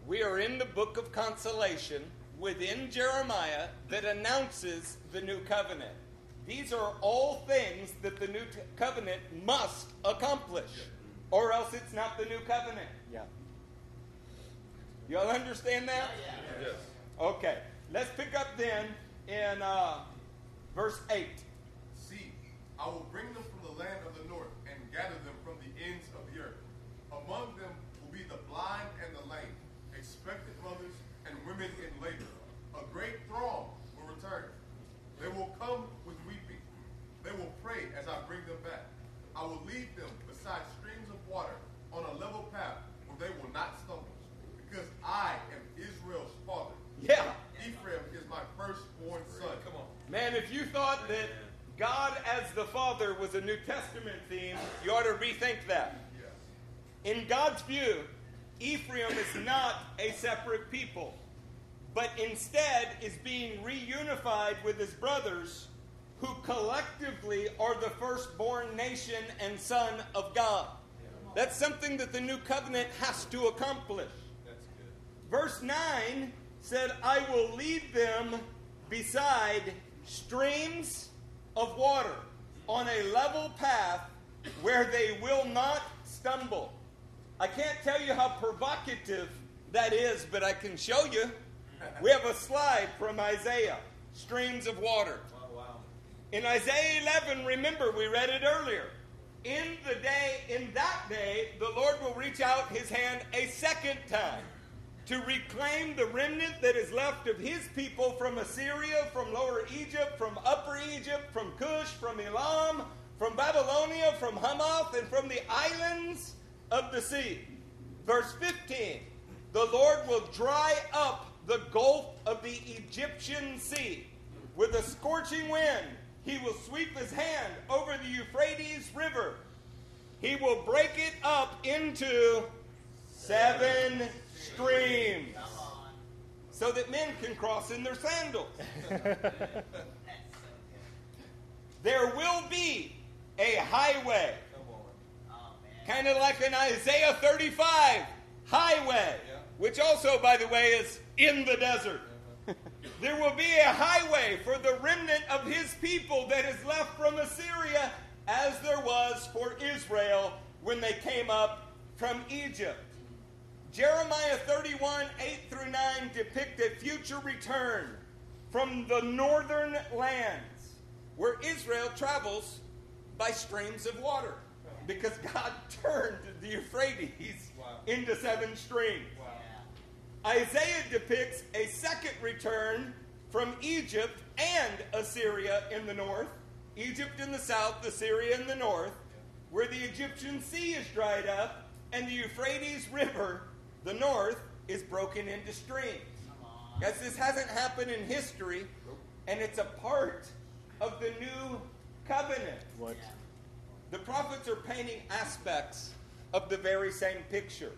we are in the book of consolation within Jeremiah that announces the new covenant. These are all things that the new t- covenant must accomplish, or else it's not the new covenant. Yeah. Y'all understand that? Yeah. Yes. Okay, let's pick up then in uh, verse 8. See, I will bring them from the land of the north and gather them from the ends of the earth. Among them will be the blind and the lame, expectant mothers and women in labor. A great throng will return. They will come with weeping. They will pray as I bring them back. I will lead them beside streams of water on a level path where they will not stumble. Because I am Israel's father. Yeah. Ephraim is my firstborn son. Come on. Man, if you thought that God as the Father was a New Testament theme, you ought to rethink that. In God's view, Ephraim is not a separate people, but instead is being reunified with his brothers, who collectively are the firstborn nation and son of God. That's something that the new covenant has to accomplish. Verse 9 said, I will lead them beside streams of water on a level path where they will not stumble. I can't tell you how provocative that is, but I can show you. We have a slide from Isaiah streams of water. Wow! In Isaiah 11, remember, we read it earlier. In the day, in that day, the Lord will reach out his hand a second time to reclaim the remnant that is left of his people from Assyria, from Lower Egypt, from Upper Egypt, from Cush, from Elam, from Babylonia, from Hamath, and from the islands of the sea. Verse 15 The Lord will dry up the gulf of the Egyptian sea with a scorching wind. He will sweep his hand over the Euphrates River. He will break it up into seven streams so that men can cross in their sandals. there will be a highway, kind of like an Isaiah 35 highway, which also, by the way, is in the desert. There will be a highway for the remnant of his people that is left from Assyria, as there was for Israel when they came up from Egypt. Jeremiah 31, 8 through 9 depict a future return from the northern lands where Israel travels by streams of water because God turned the Euphrates wow. into seven streams. Wow. Isaiah depicts a second return from Egypt and Assyria in the north, Egypt in the south, Assyria in the north, where the Egyptian sea is dried up and the Euphrates River, the north, is broken into streams. Guys, this hasn't happened in history, and it's a part of the new covenant. What? The prophets are painting aspects of the very same picture.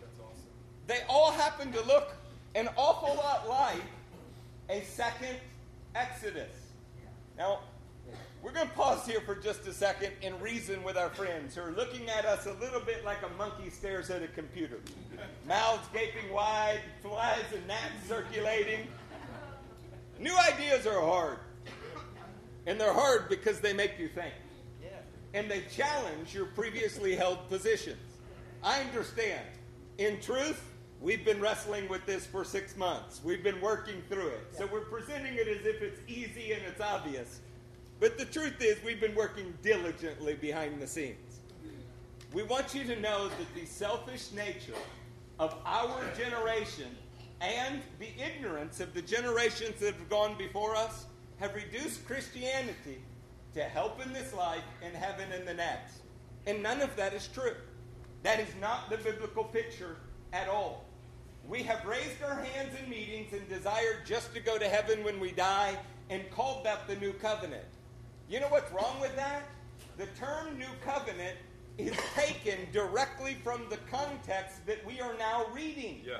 They all happen to look an awful lot like a second Exodus. Now, we're going to pause here for just a second and reason with our friends who are looking at us a little bit like a monkey stares at a computer. Mouths gaping wide, flies and gnats circulating. New ideas are hard. And they're hard because they make you think. And they challenge your previously held positions. I understand. In truth, we've been wrestling with this for six months. We've been working through it. So we're presenting it as if it's easy and it's obvious. But the truth is, we've been working diligently behind the scenes. We want you to know that the selfish nature of our generation and the ignorance of the generations that have gone before us have reduced Christianity to help in this life and heaven in the next. And none of that is true. That is not the biblical picture at all. We have raised our hands in meetings and desired just to go to heaven when we die and called that the new covenant. You know what's wrong with that? The term new covenant is taken directly from the context that we are now reading. Yeah.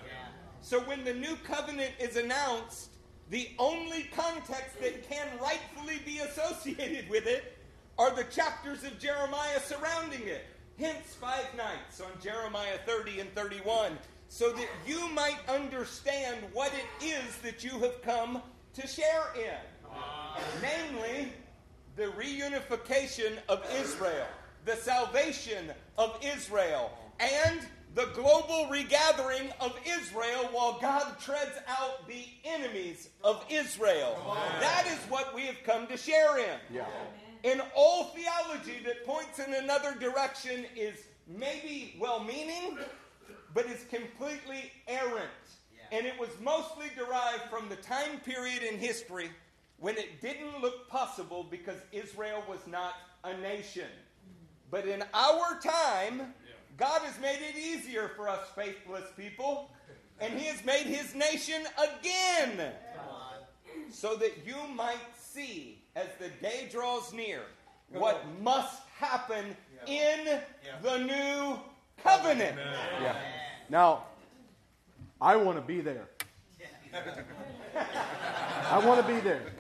So when the new covenant is announced, the only context that can rightfully be associated with it are the chapters of Jeremiah surrounding it. Hence, five nights on Jeremiah 30 and 31, so that you might understand what it is that you have come to share in. Namely, the reunification of Israel, the salvation of Israel, and the global regathering of Israel while God treads out the enemies of Israel. That is what we have come to share in. Yeah. In all theology that points in another direction is maybe well meaning, but is completely errant. And it was mostly derived from the time period in history when it didn't look possible because Israel was not a nation. But in our time, God has made it easier for us faithless people, and He has made His nation again so that you might see as the day draws near what must happen in the new covenant. Yeah. Now, I want to be there. I want to be there.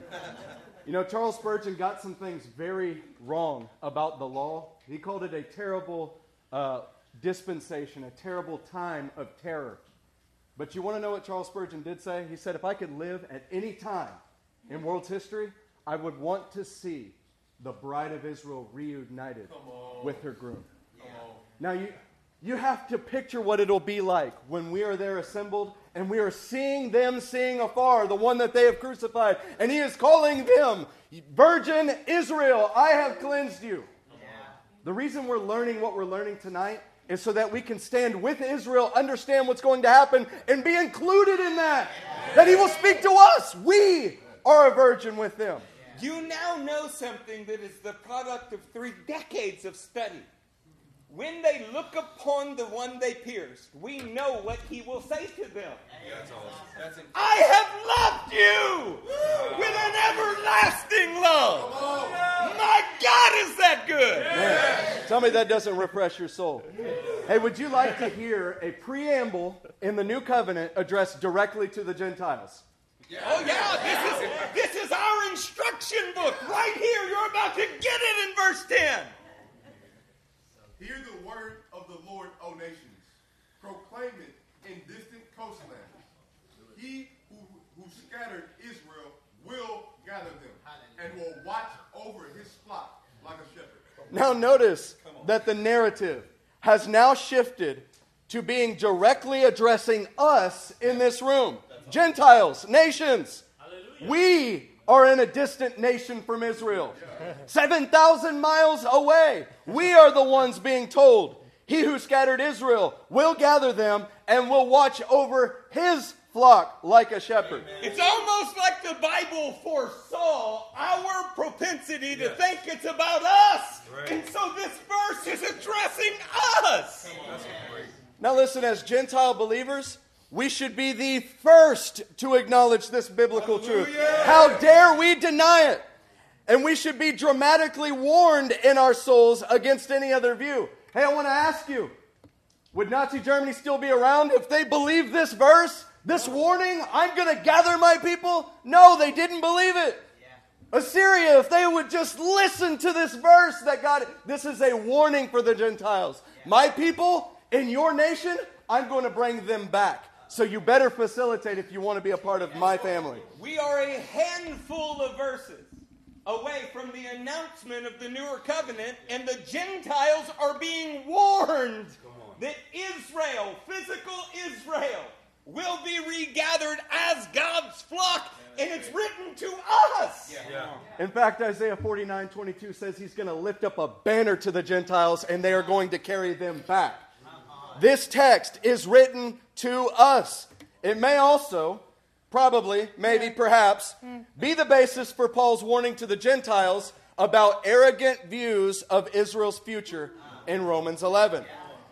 You know, Charles Spurgeon got some things very wrong about the law. He called it a terrible uh, dispensation, a terrible time of terror. But you want to know what Charles Spurgeon did say? He said, If I could live at any time in world's history, I would want to see the bride of Israel reunited with her groom. Now, you, you have to picture what it'll be like when we are there assembled and we are seeing them seeing afar the one that they have crucified. And he is calling them, Virgin Israel, I have cleansed you. Yeah. The reason we're learning what we're learning tonight is so that we can stand with Israel, understand what's going to happen, and be included in that. Yeah. That he will speak to us. We are a virgin with them. You now know something that is the product of three decades of study. When they look upon the one they pierced, we know what he will say to them. That's awesome. That's I have loved you with an everlasting love. My God, is that good? Yeah. Tell me that doesn't refresh your soul. Hey, would you like to hear a preamble in the new covenant addressed directly to the Gentiles? Yeah. Oh yeah, this is this is our instruction book right here. You're about to get it in verse 10. Hear the word of the Lord, O nations. Proclaim it in distant coastlands. He who, who scattered Israel will gather them and will watch over his flock like a shepherd. Now, notice that the narrative has now shifted to being directly addressing us in this room Gentiles, nations. We are in a distant nation from Israel, 7,000 miles away. We are the ones being told, He who scattered Israel will gather them and will watch over His flock like a shepherd. It's almost like the Bible foresaw our propensity to think it's about us. And so this verse is addressing us. Now, listen, as Gentile believers, we should be the first to acknowledge this biblical truth. How dare we deny it? And we should be dramatically warned in our souls against any other view. Hey, I want to ask you would Nazi Germany still be around if they believed this verse? This warning, I'm going to gather my people? No, they didn't believe it. Assyria, if they would just listen to this verse that God, this is a warning for the Gentiles. My people in your nation, I'm going to bring them back. So you better facilitate if you want to be a part of my family. We are a handful of verses away from the announcement of the newer covenant, and the Gentiles are being warned that Israel, physical Israel, will be regathered as God's flock, and it's written to us. In fact, Isaiah 49 22 says he's going to lift up a banner to the Gentiles and they are going to carry them back. This text is written to us. It may also, probably, maybe, perhaps, hmm. be the basis for Paul's warning to the Gentiles about arrogant views of Israel's future in Romans 11.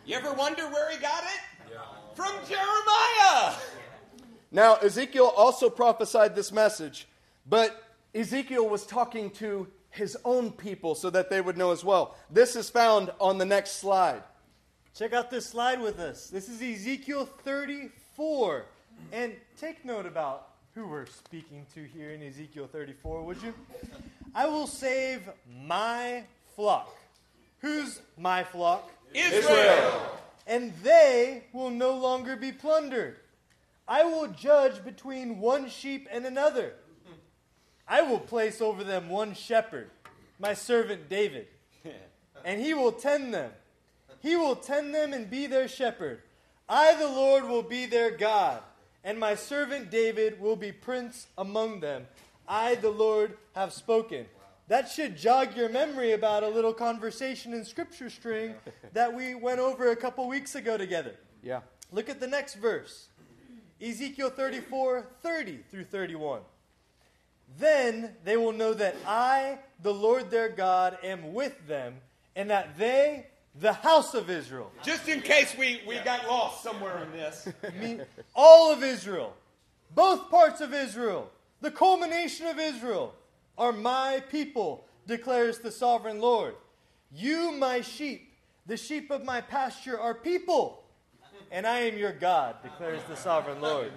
You ever wonder where he got it? From Jeremiah. Now, Ezekiel also prophesied this message, but Ezekiel was talking to his own people so that they would know as well. This is found on the next slide. Check out this slide with us. This is Ezekiel 34. And take note about who we're speaking to here in Ezekiel 34, would you? I will save my flock. Who's my flock? Israel. And they will no longer be plundered. I will judge between one sheep and another. I will place over them one shepherd, my servant David, and he will tend them. He will tend them and be their shepherd. I, the Lord, will be their God, and my servant David will be prince among them. I, the Lord, have spoken. That should jog your memory about a little conversation in Scripture string that we went over a couple weeks ago together. Yeah. Look at the next verse Ezekiel 34 30 through 31. Then they will know that I, the Lord their God, am with them, and that they, the house of Israel, Just in case we, we got lost somewhere in this. all of Israel, both parts of Israel, the culmination of Israel, are my people, declares the sovereign Lord. You, my sheep, the sheep of my pasture, are people, and I am your God, declares the sovereign Lord.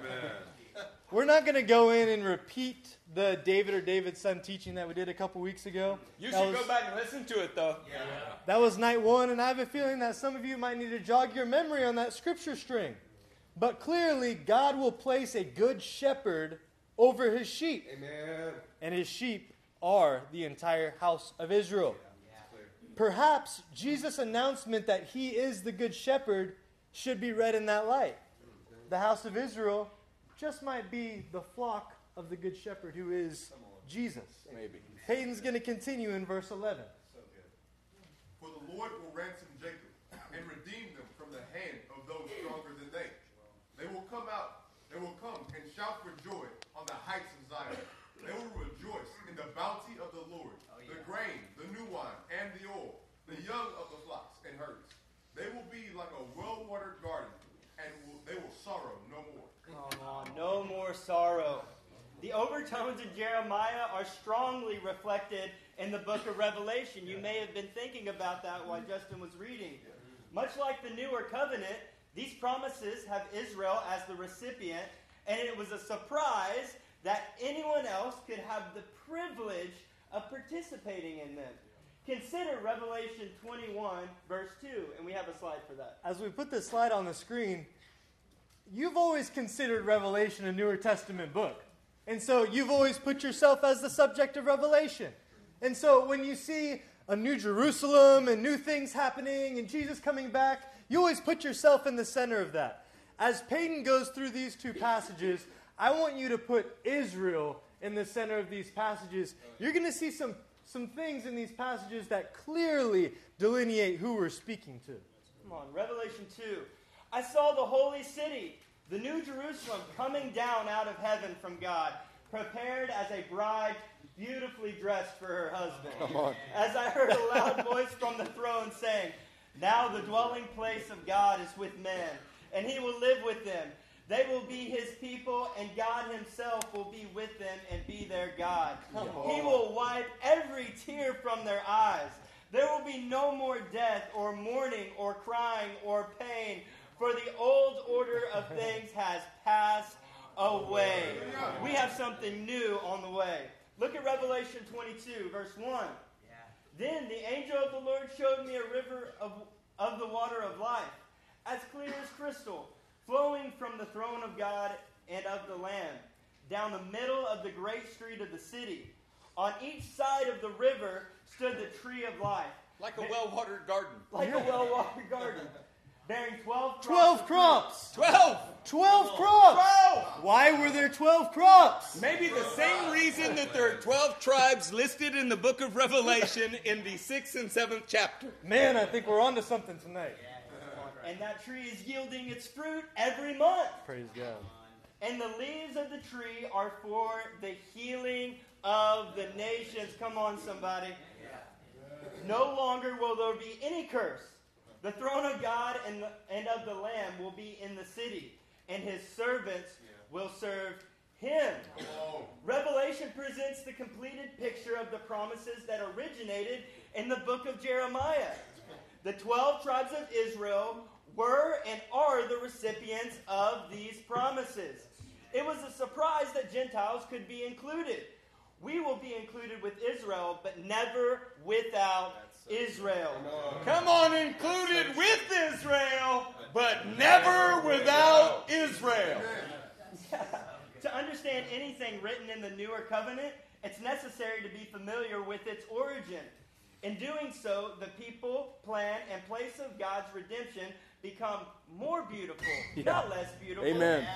We're not going to go in and repeat the David or David's son teaching that we did a couple weeks ago. You That should was- go back and listen to it, though. Yeah. that was night one, and I have a feeling that some of you might need to jog your memory on that scripture string. But clearly, God will place a good shepherd over his sheep, Amen. and his sheep are the entire house of Israel. Perhaps Jesus' announcement that he is the good shepherd should be read in that light. Mm-hmm. The house of Israel just might be the flock of the good shepherd who is Jesus. Maybe. Peyton's going to continue in verse 11. For the Lord will ransom Jacob and redeem them from the hand of those stronger than they. They will come out, they will come and shout for joy on the heights of Zion. They will rejoice in the bounty of the Lord, oh, the grain, the new wine, and the oil, the young of the flocks and herds. They will be like a well-watered garden, and will, they will sorrow no more. Come on, no more sorrow. The overtones in Jeremiah are strongly reflected in the book of Revelation. You may have been thinking about that while Justin was reading. Much like the newer covenant, these promises have Israel as the recipient, and it was a surprise that anyone else could have the privilege of participating in them. Consider Revelation 21, verse 2, and we have a slide for that. as we put this slide on the screen, you've always considered Revelation a Newer Testament book. And so you've always put yourself as the subject of Revelation. And so when you see a new Jerusalem and new things happening and Jesus coming back, You always put yourself in the center of that. As Peyton goes through these two passages, I want you to put Israel in the center of these passages. You're going to see some, some things in these passages that clearly delineate who we're speaking to. Come on, Revelation 2. I saw the holy city, the new Jerusalem, coming down out of heaven from God, prepared as a bride beautifully dressed for her husband. Come on. As I heard a loud voice from the throne saying, Now the dwelling place of God is with men, and he will live with them. They will be his people, and God himself will be with them and be their God. He will wipe every tear from their eyes. There will be no more death, or mourning, or crying, or pain, for the old order of things has passed away. We have something new on the way. Look at Revelation 22, verse 1. Then the angel of the Lord showed me a river of, of the water of life, as clear as crystal, flowing from the throne of God and of the Lamb, down the middle of the great street of the city. On each side of the river stood the tree of life, Like a well watered garden. like a well watered garden, bearing 12 crops. Twelve crops! Twelve! Twelve crops! Why were there twelve crops? Maybe the same reason that there are 12 tribes listed in the book of Revelation in the 6th and 7th chapter. Man, I think we're onto something tonight. And that tree is yielding its fruit every month. Praise God. And the leaves of the tree are for the healing of the nations. Come on, somebody. No longer will there be any curse. The throne of God and, the, and of the Lamb will be in the city, and his servants will serve him. Revelation presents the completed picture of the promises that originated in the book of Jeremiah. The 12 tribes of Israel were and are the recipients of these promises. It was a surprise that Gentiles could be included. We will be included with Israel, but never without Israel. Come on, included with Israel, but never without Israel. to understand anything written in the newer covenant, it's necessary to be familiar with its origin. In doing so, the people, plan, and place of God's redemption become more beautiful, not less beautiful. Amen.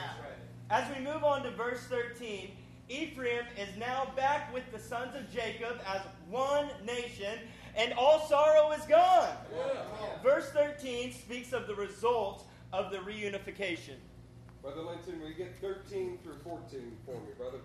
As we move on to verse 13, Ephraim is now back with the sons of Jacob as one nation, and all sorrow is gone. Verse 13 speaks of the result of the reunification. Brother Linton, we get 13 through 14 for me, brother.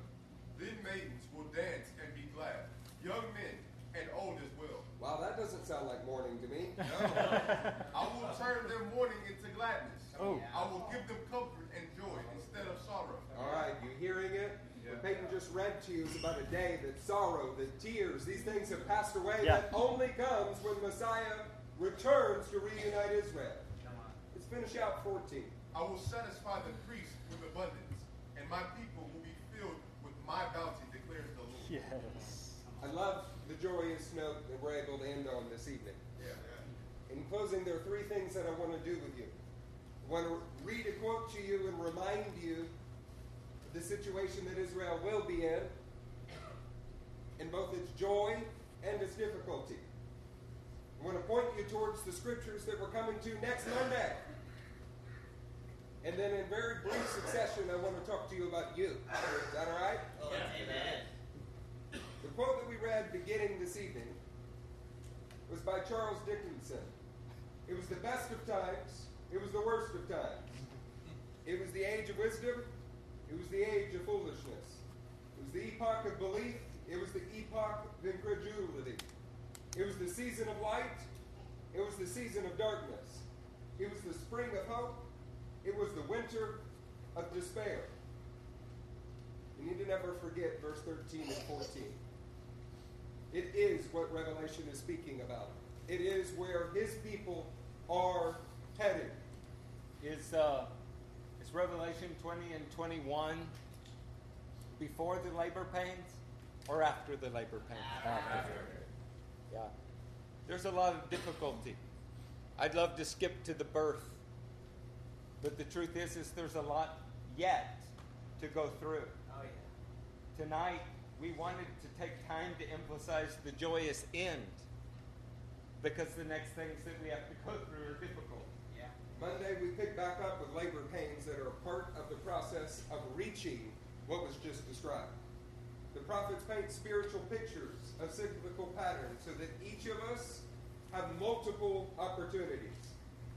Then maidens will dance and be glad, young men and old as well. Wow, that doesn't sound like mourning to me. I will turn their mourning into gladness. Oh. I will give them comfort and joy instead of sorrow. All right, you hearing it? What Peyton just read to you is about a day that sorrow, that tears, these things have passed away. Yeah. That only comes when Messiah returns to reunite Israel. Let's finish out 14. I will satisfy the priest with abundance, and my people will be filled with my bounty, declares the Lord. Yes. I love the joyous note that we're able to end on this evening. In closing, there are three things that I want to do with you. I want to read a quote to you and remind you of the situation that Israel will be in, in both its joy and its difficulty. I want to point you towards the scriptures that we're coming to next Monday. And then, in very brief succession, I want to talk to you about you. Is that all right? Oh, the quote that we read beginning this evening was by Charles Dickinson. It was the best of times, it was the worst of times. It was the age of wisdom, it was the age of foolishness. It was the epoch of belief, it was the epoch of incredulity. It was the season of light, it was the season of darkness. It was the spring of hope, it was the winter of despair. We need to never forget verse 13 and 14. It is what Revelation is speaking about. It is where his people are headed. Is, uh, is Revelation 20 and 21 before the labor pains or after the labor pains? After. Yeah. There's a lot of difficulty. I'd love to skip to the birth. But the truth is, is there's a lot yet to go through. Oh, yeah. Tonight, we wanted to take time to emphasize the joyous end because the next things that we have to go through are difficult. Yeah. Monday, we pick back up with labor pains that are a part of the process of reaching what was just described. The prophets paint spiritual pictures of cyclical patterns so that each of us have multiple opportunities.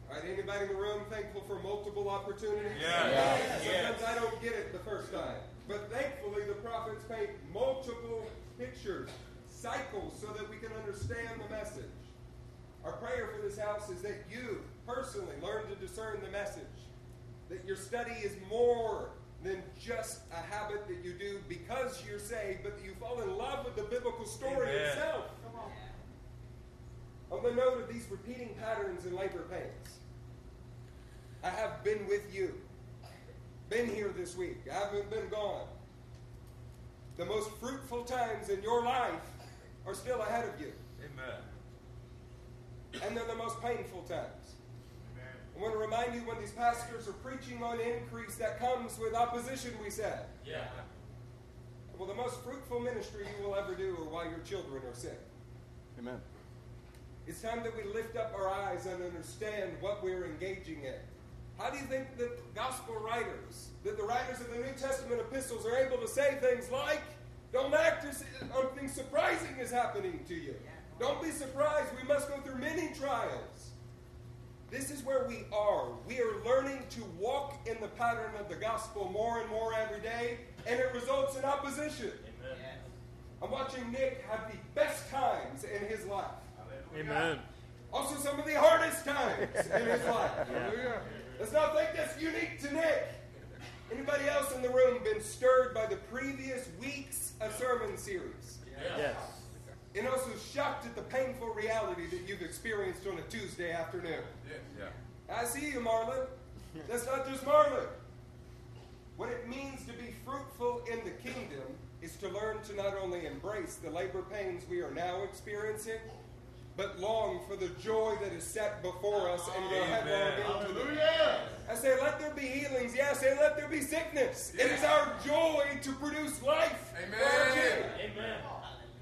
All right, anybody in the room thankful for multiple opportunities? Yeah. Sometimes I don't get it the first time. But thankfully, the prophets paint multiple pictures, cycles, so that we can understand the message. Our prayer for this house is that you personally learn to discern the message, that your study is more than just a habit that you do because you're saved, but that you fall in love with the biblical story Amen. itself. On the note of these repeating patterns and labor pains, I have been with you, been here this week. I haven't been gone. The most fruitful times in your life are still ahead of you, Amen. And they're the most painful times. I want to remind you when these pastors are preaching on increase, that comes with opposition, we said. Yeah. Well, the most fruitful ministry you will ever do are while your children are sick. Amen. It's time that we lift up our eyes and understand what we're engaging in. How do you think that gospel writers, that the writers of the New Testament epistles are able to say things like, don't act as something surprising is happening to you. Don't be surprised, we must go through many trials. This is where we are. We are learning to walk in the pattern of the gospel more and more every day, and it results in opposition. I'm watching Nick have the best times in his life. Amen. Also, some of the hardest times in his life. Let's not think that's unique to Nick. Anybody else in the room been stirred by the previous weeks of sermon series? Yes. And also shocked at the painful reality that you've experienced on a Tuesday afternoon? Yeah. yeah. I see you, Marlon. That's not just Marlon. What it means to be fruitful in the kingdom is to learn to not only embrace the labor pains we are now experiencing, but long for the joy that is set before us and go headlong into them. I say, let there be healings. Yeah, I say, let there be sickness. It is our joy to produce life. for our King. Amen.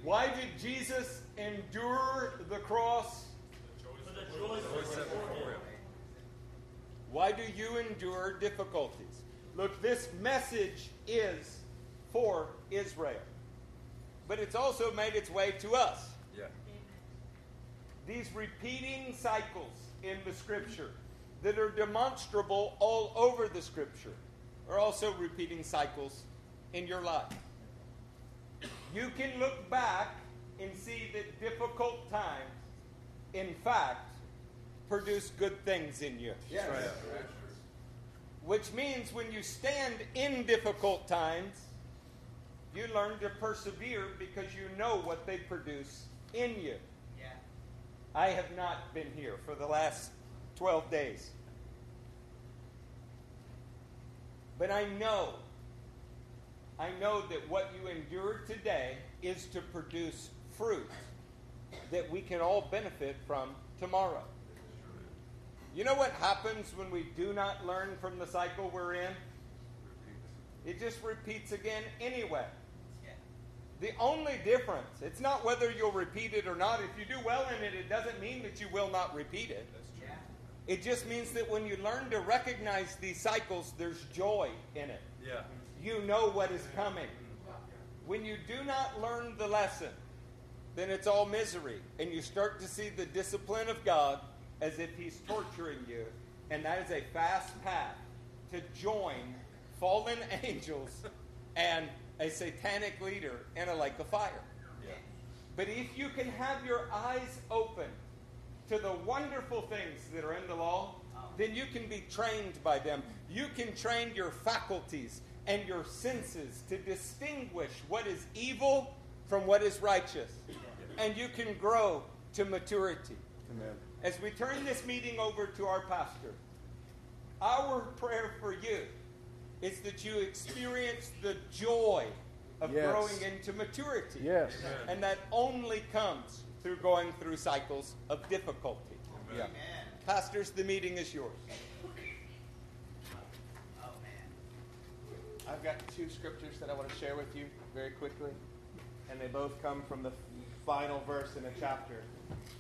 Why did Jesus endure the cross? For the joy that before him. Why do you endure difficulties? Look, this message is for Israel, but it's also made its way to us. Yeah. These repeating cycles in the scripture that are demonstrable all over the scripture are also repeating cycles in your life. You can look back and see that difficult times, in fact, produce good things in you. Yes. Which means when you stand in difficult times, you learn to persevere because you know what they produce in you. Yeah. I have not been here for the last 12 days. But I know, I know that what you endure today is to produce fruit that we can all benefit from tomorrow. You know what happens when we do not learn from the cycle we're in? It just repeats again anyway. The only difference, it's not whether you'll repeat it or not. If you do well in it, it doesn't mean that you will not repeat it. It just means that when you learn to recognize these cycles, there's joy in it. Yeah. You know what is coming. When you do not learn the lesson, then it's all misery. And you start to see the discipline of God as if He's torturing you. And that is a fast path to join fallen angels and a satanic leader in a lake of fire. But if you can have your eyes open to the wonderful things that are in the law, oh. then you can be trained by them. You can train your faculties and your senses to distinguish what is evil from what is righteous. And you can grow to maturity. Amen. As we turn this meeting over to our pastor, our prayer for you is that you experience the joy of Yes. growing into maturity. Yes. And that only comes through going through cycles of difficulty. Yeah. Amen. Pastors, the meeting is yours. Oh man. I've got two scriptures that I want to share with you very quickly, and they both come from the final verse in a chapter.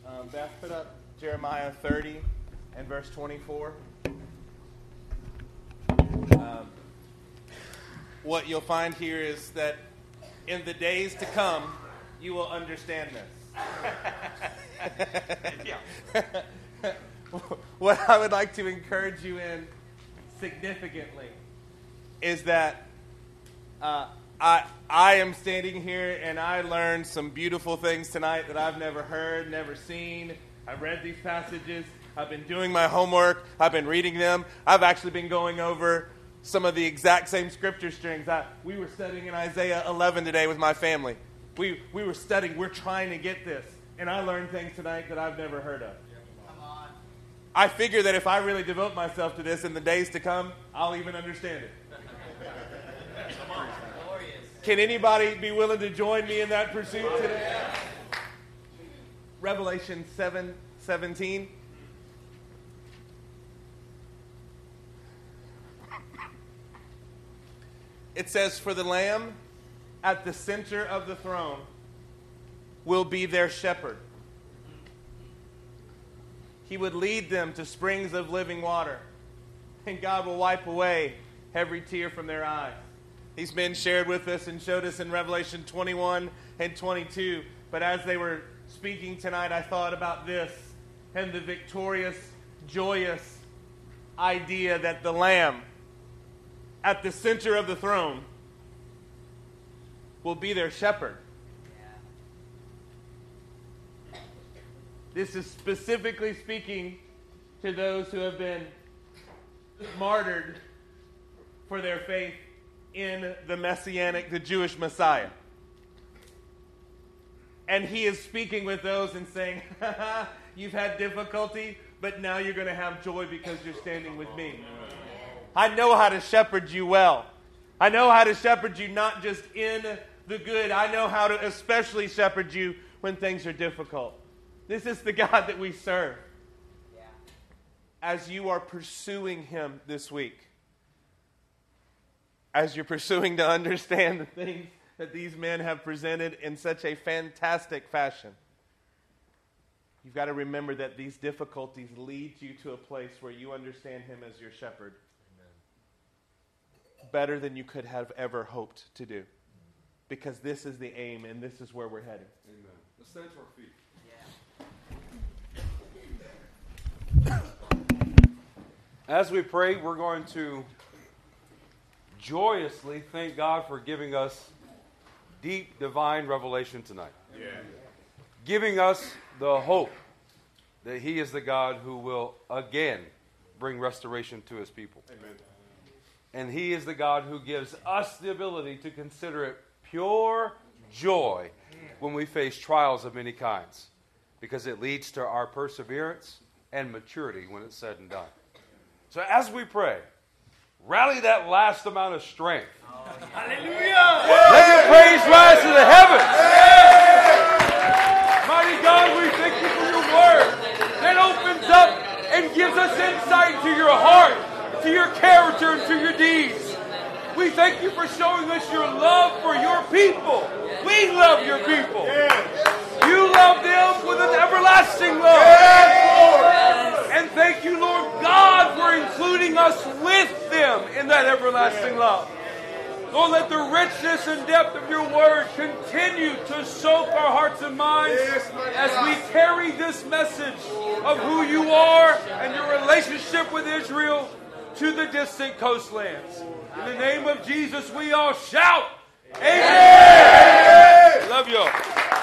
Um, Beth, put up Jeremiah 30 and verse 24. Um, what you'll find here is that in the days to come, you will understand this. what I would like to encourage you in significantly is that uh, I, I am standing here and I learned some beautiful things tonight that I've never heard, never seen. I've read these passages. I've been doing my homework. I've been reading them. I've actually been going over some of the exact same scripture strings. I, we were studying in Isaiah 11 today with my family. We, we were studying, we're trying to get this. And I learned things tonight that I've never heard of. I figure that if I really devote myself to this in the days to come, I'll even understand it. Can anybody be willing to join me in that pursuit today? Revelation 7 17. It says, For the Lamb at the center of the throne will be their shepherd. He would lead them to springs of living water, and God will wipe away every tear from their eyes. These men shared with us and showed us in Revelation 21 and 22. But as they were speaking tonight, I thought about this and the victorious, joyous idea that the Lamb at the center of the throne will be their shepherd. This is specifically speaking to those who have been martyred for their faith in the messianic, the Jewish Messiah. And he is speaking with those and saying, You've had difficulty, but now you're going to have joy because you're standing with me. I know how to shepherd you well. I know how to shepherd you not just in the good, I know how to especially shepherd you when things are difficult. This is the God that we serve. As you are pursuing Him this week, as you're pursuing to understand the things that these men have presented in such a fantastic fashion, you've got to remember that these difficulties lead you to a place where you understand Him as your shepherd Amen. better than you could have ever hoped to do. Because this is the aim and this is where we're heading. Amen. Let's stand to our feet. As we pray, we're going to joyously thank God for giving us deep divine revelation tonight. Yeah. Giving us the hope that He is the God who will again bring restoration to His people. Amen. And He is the God who gives us the ability to consider it pure joy when we face trials of many kinds because it leads to our perseverance and maturity when it's said and done. So as we pray, rally that last amount of strength. Oh, yeah. Hallelujah! Let your praise rise to the heavens. Mighty God, we thank you for your word that opens up and gives us insight to your heart, to your character, and to your deeds. We thank you for showing us your love for your people. We love your people. You love them with an everlasting love. And thank you, Lord God, for including us with them in that everlasting love. Lord, let the richness and depth of your word continue to soak our hearts and minds as we carry this message of who you are and your relationship with Israel to the distant coastlands. In the name of Jesus, we all shout, Amen. Amen. Love you all.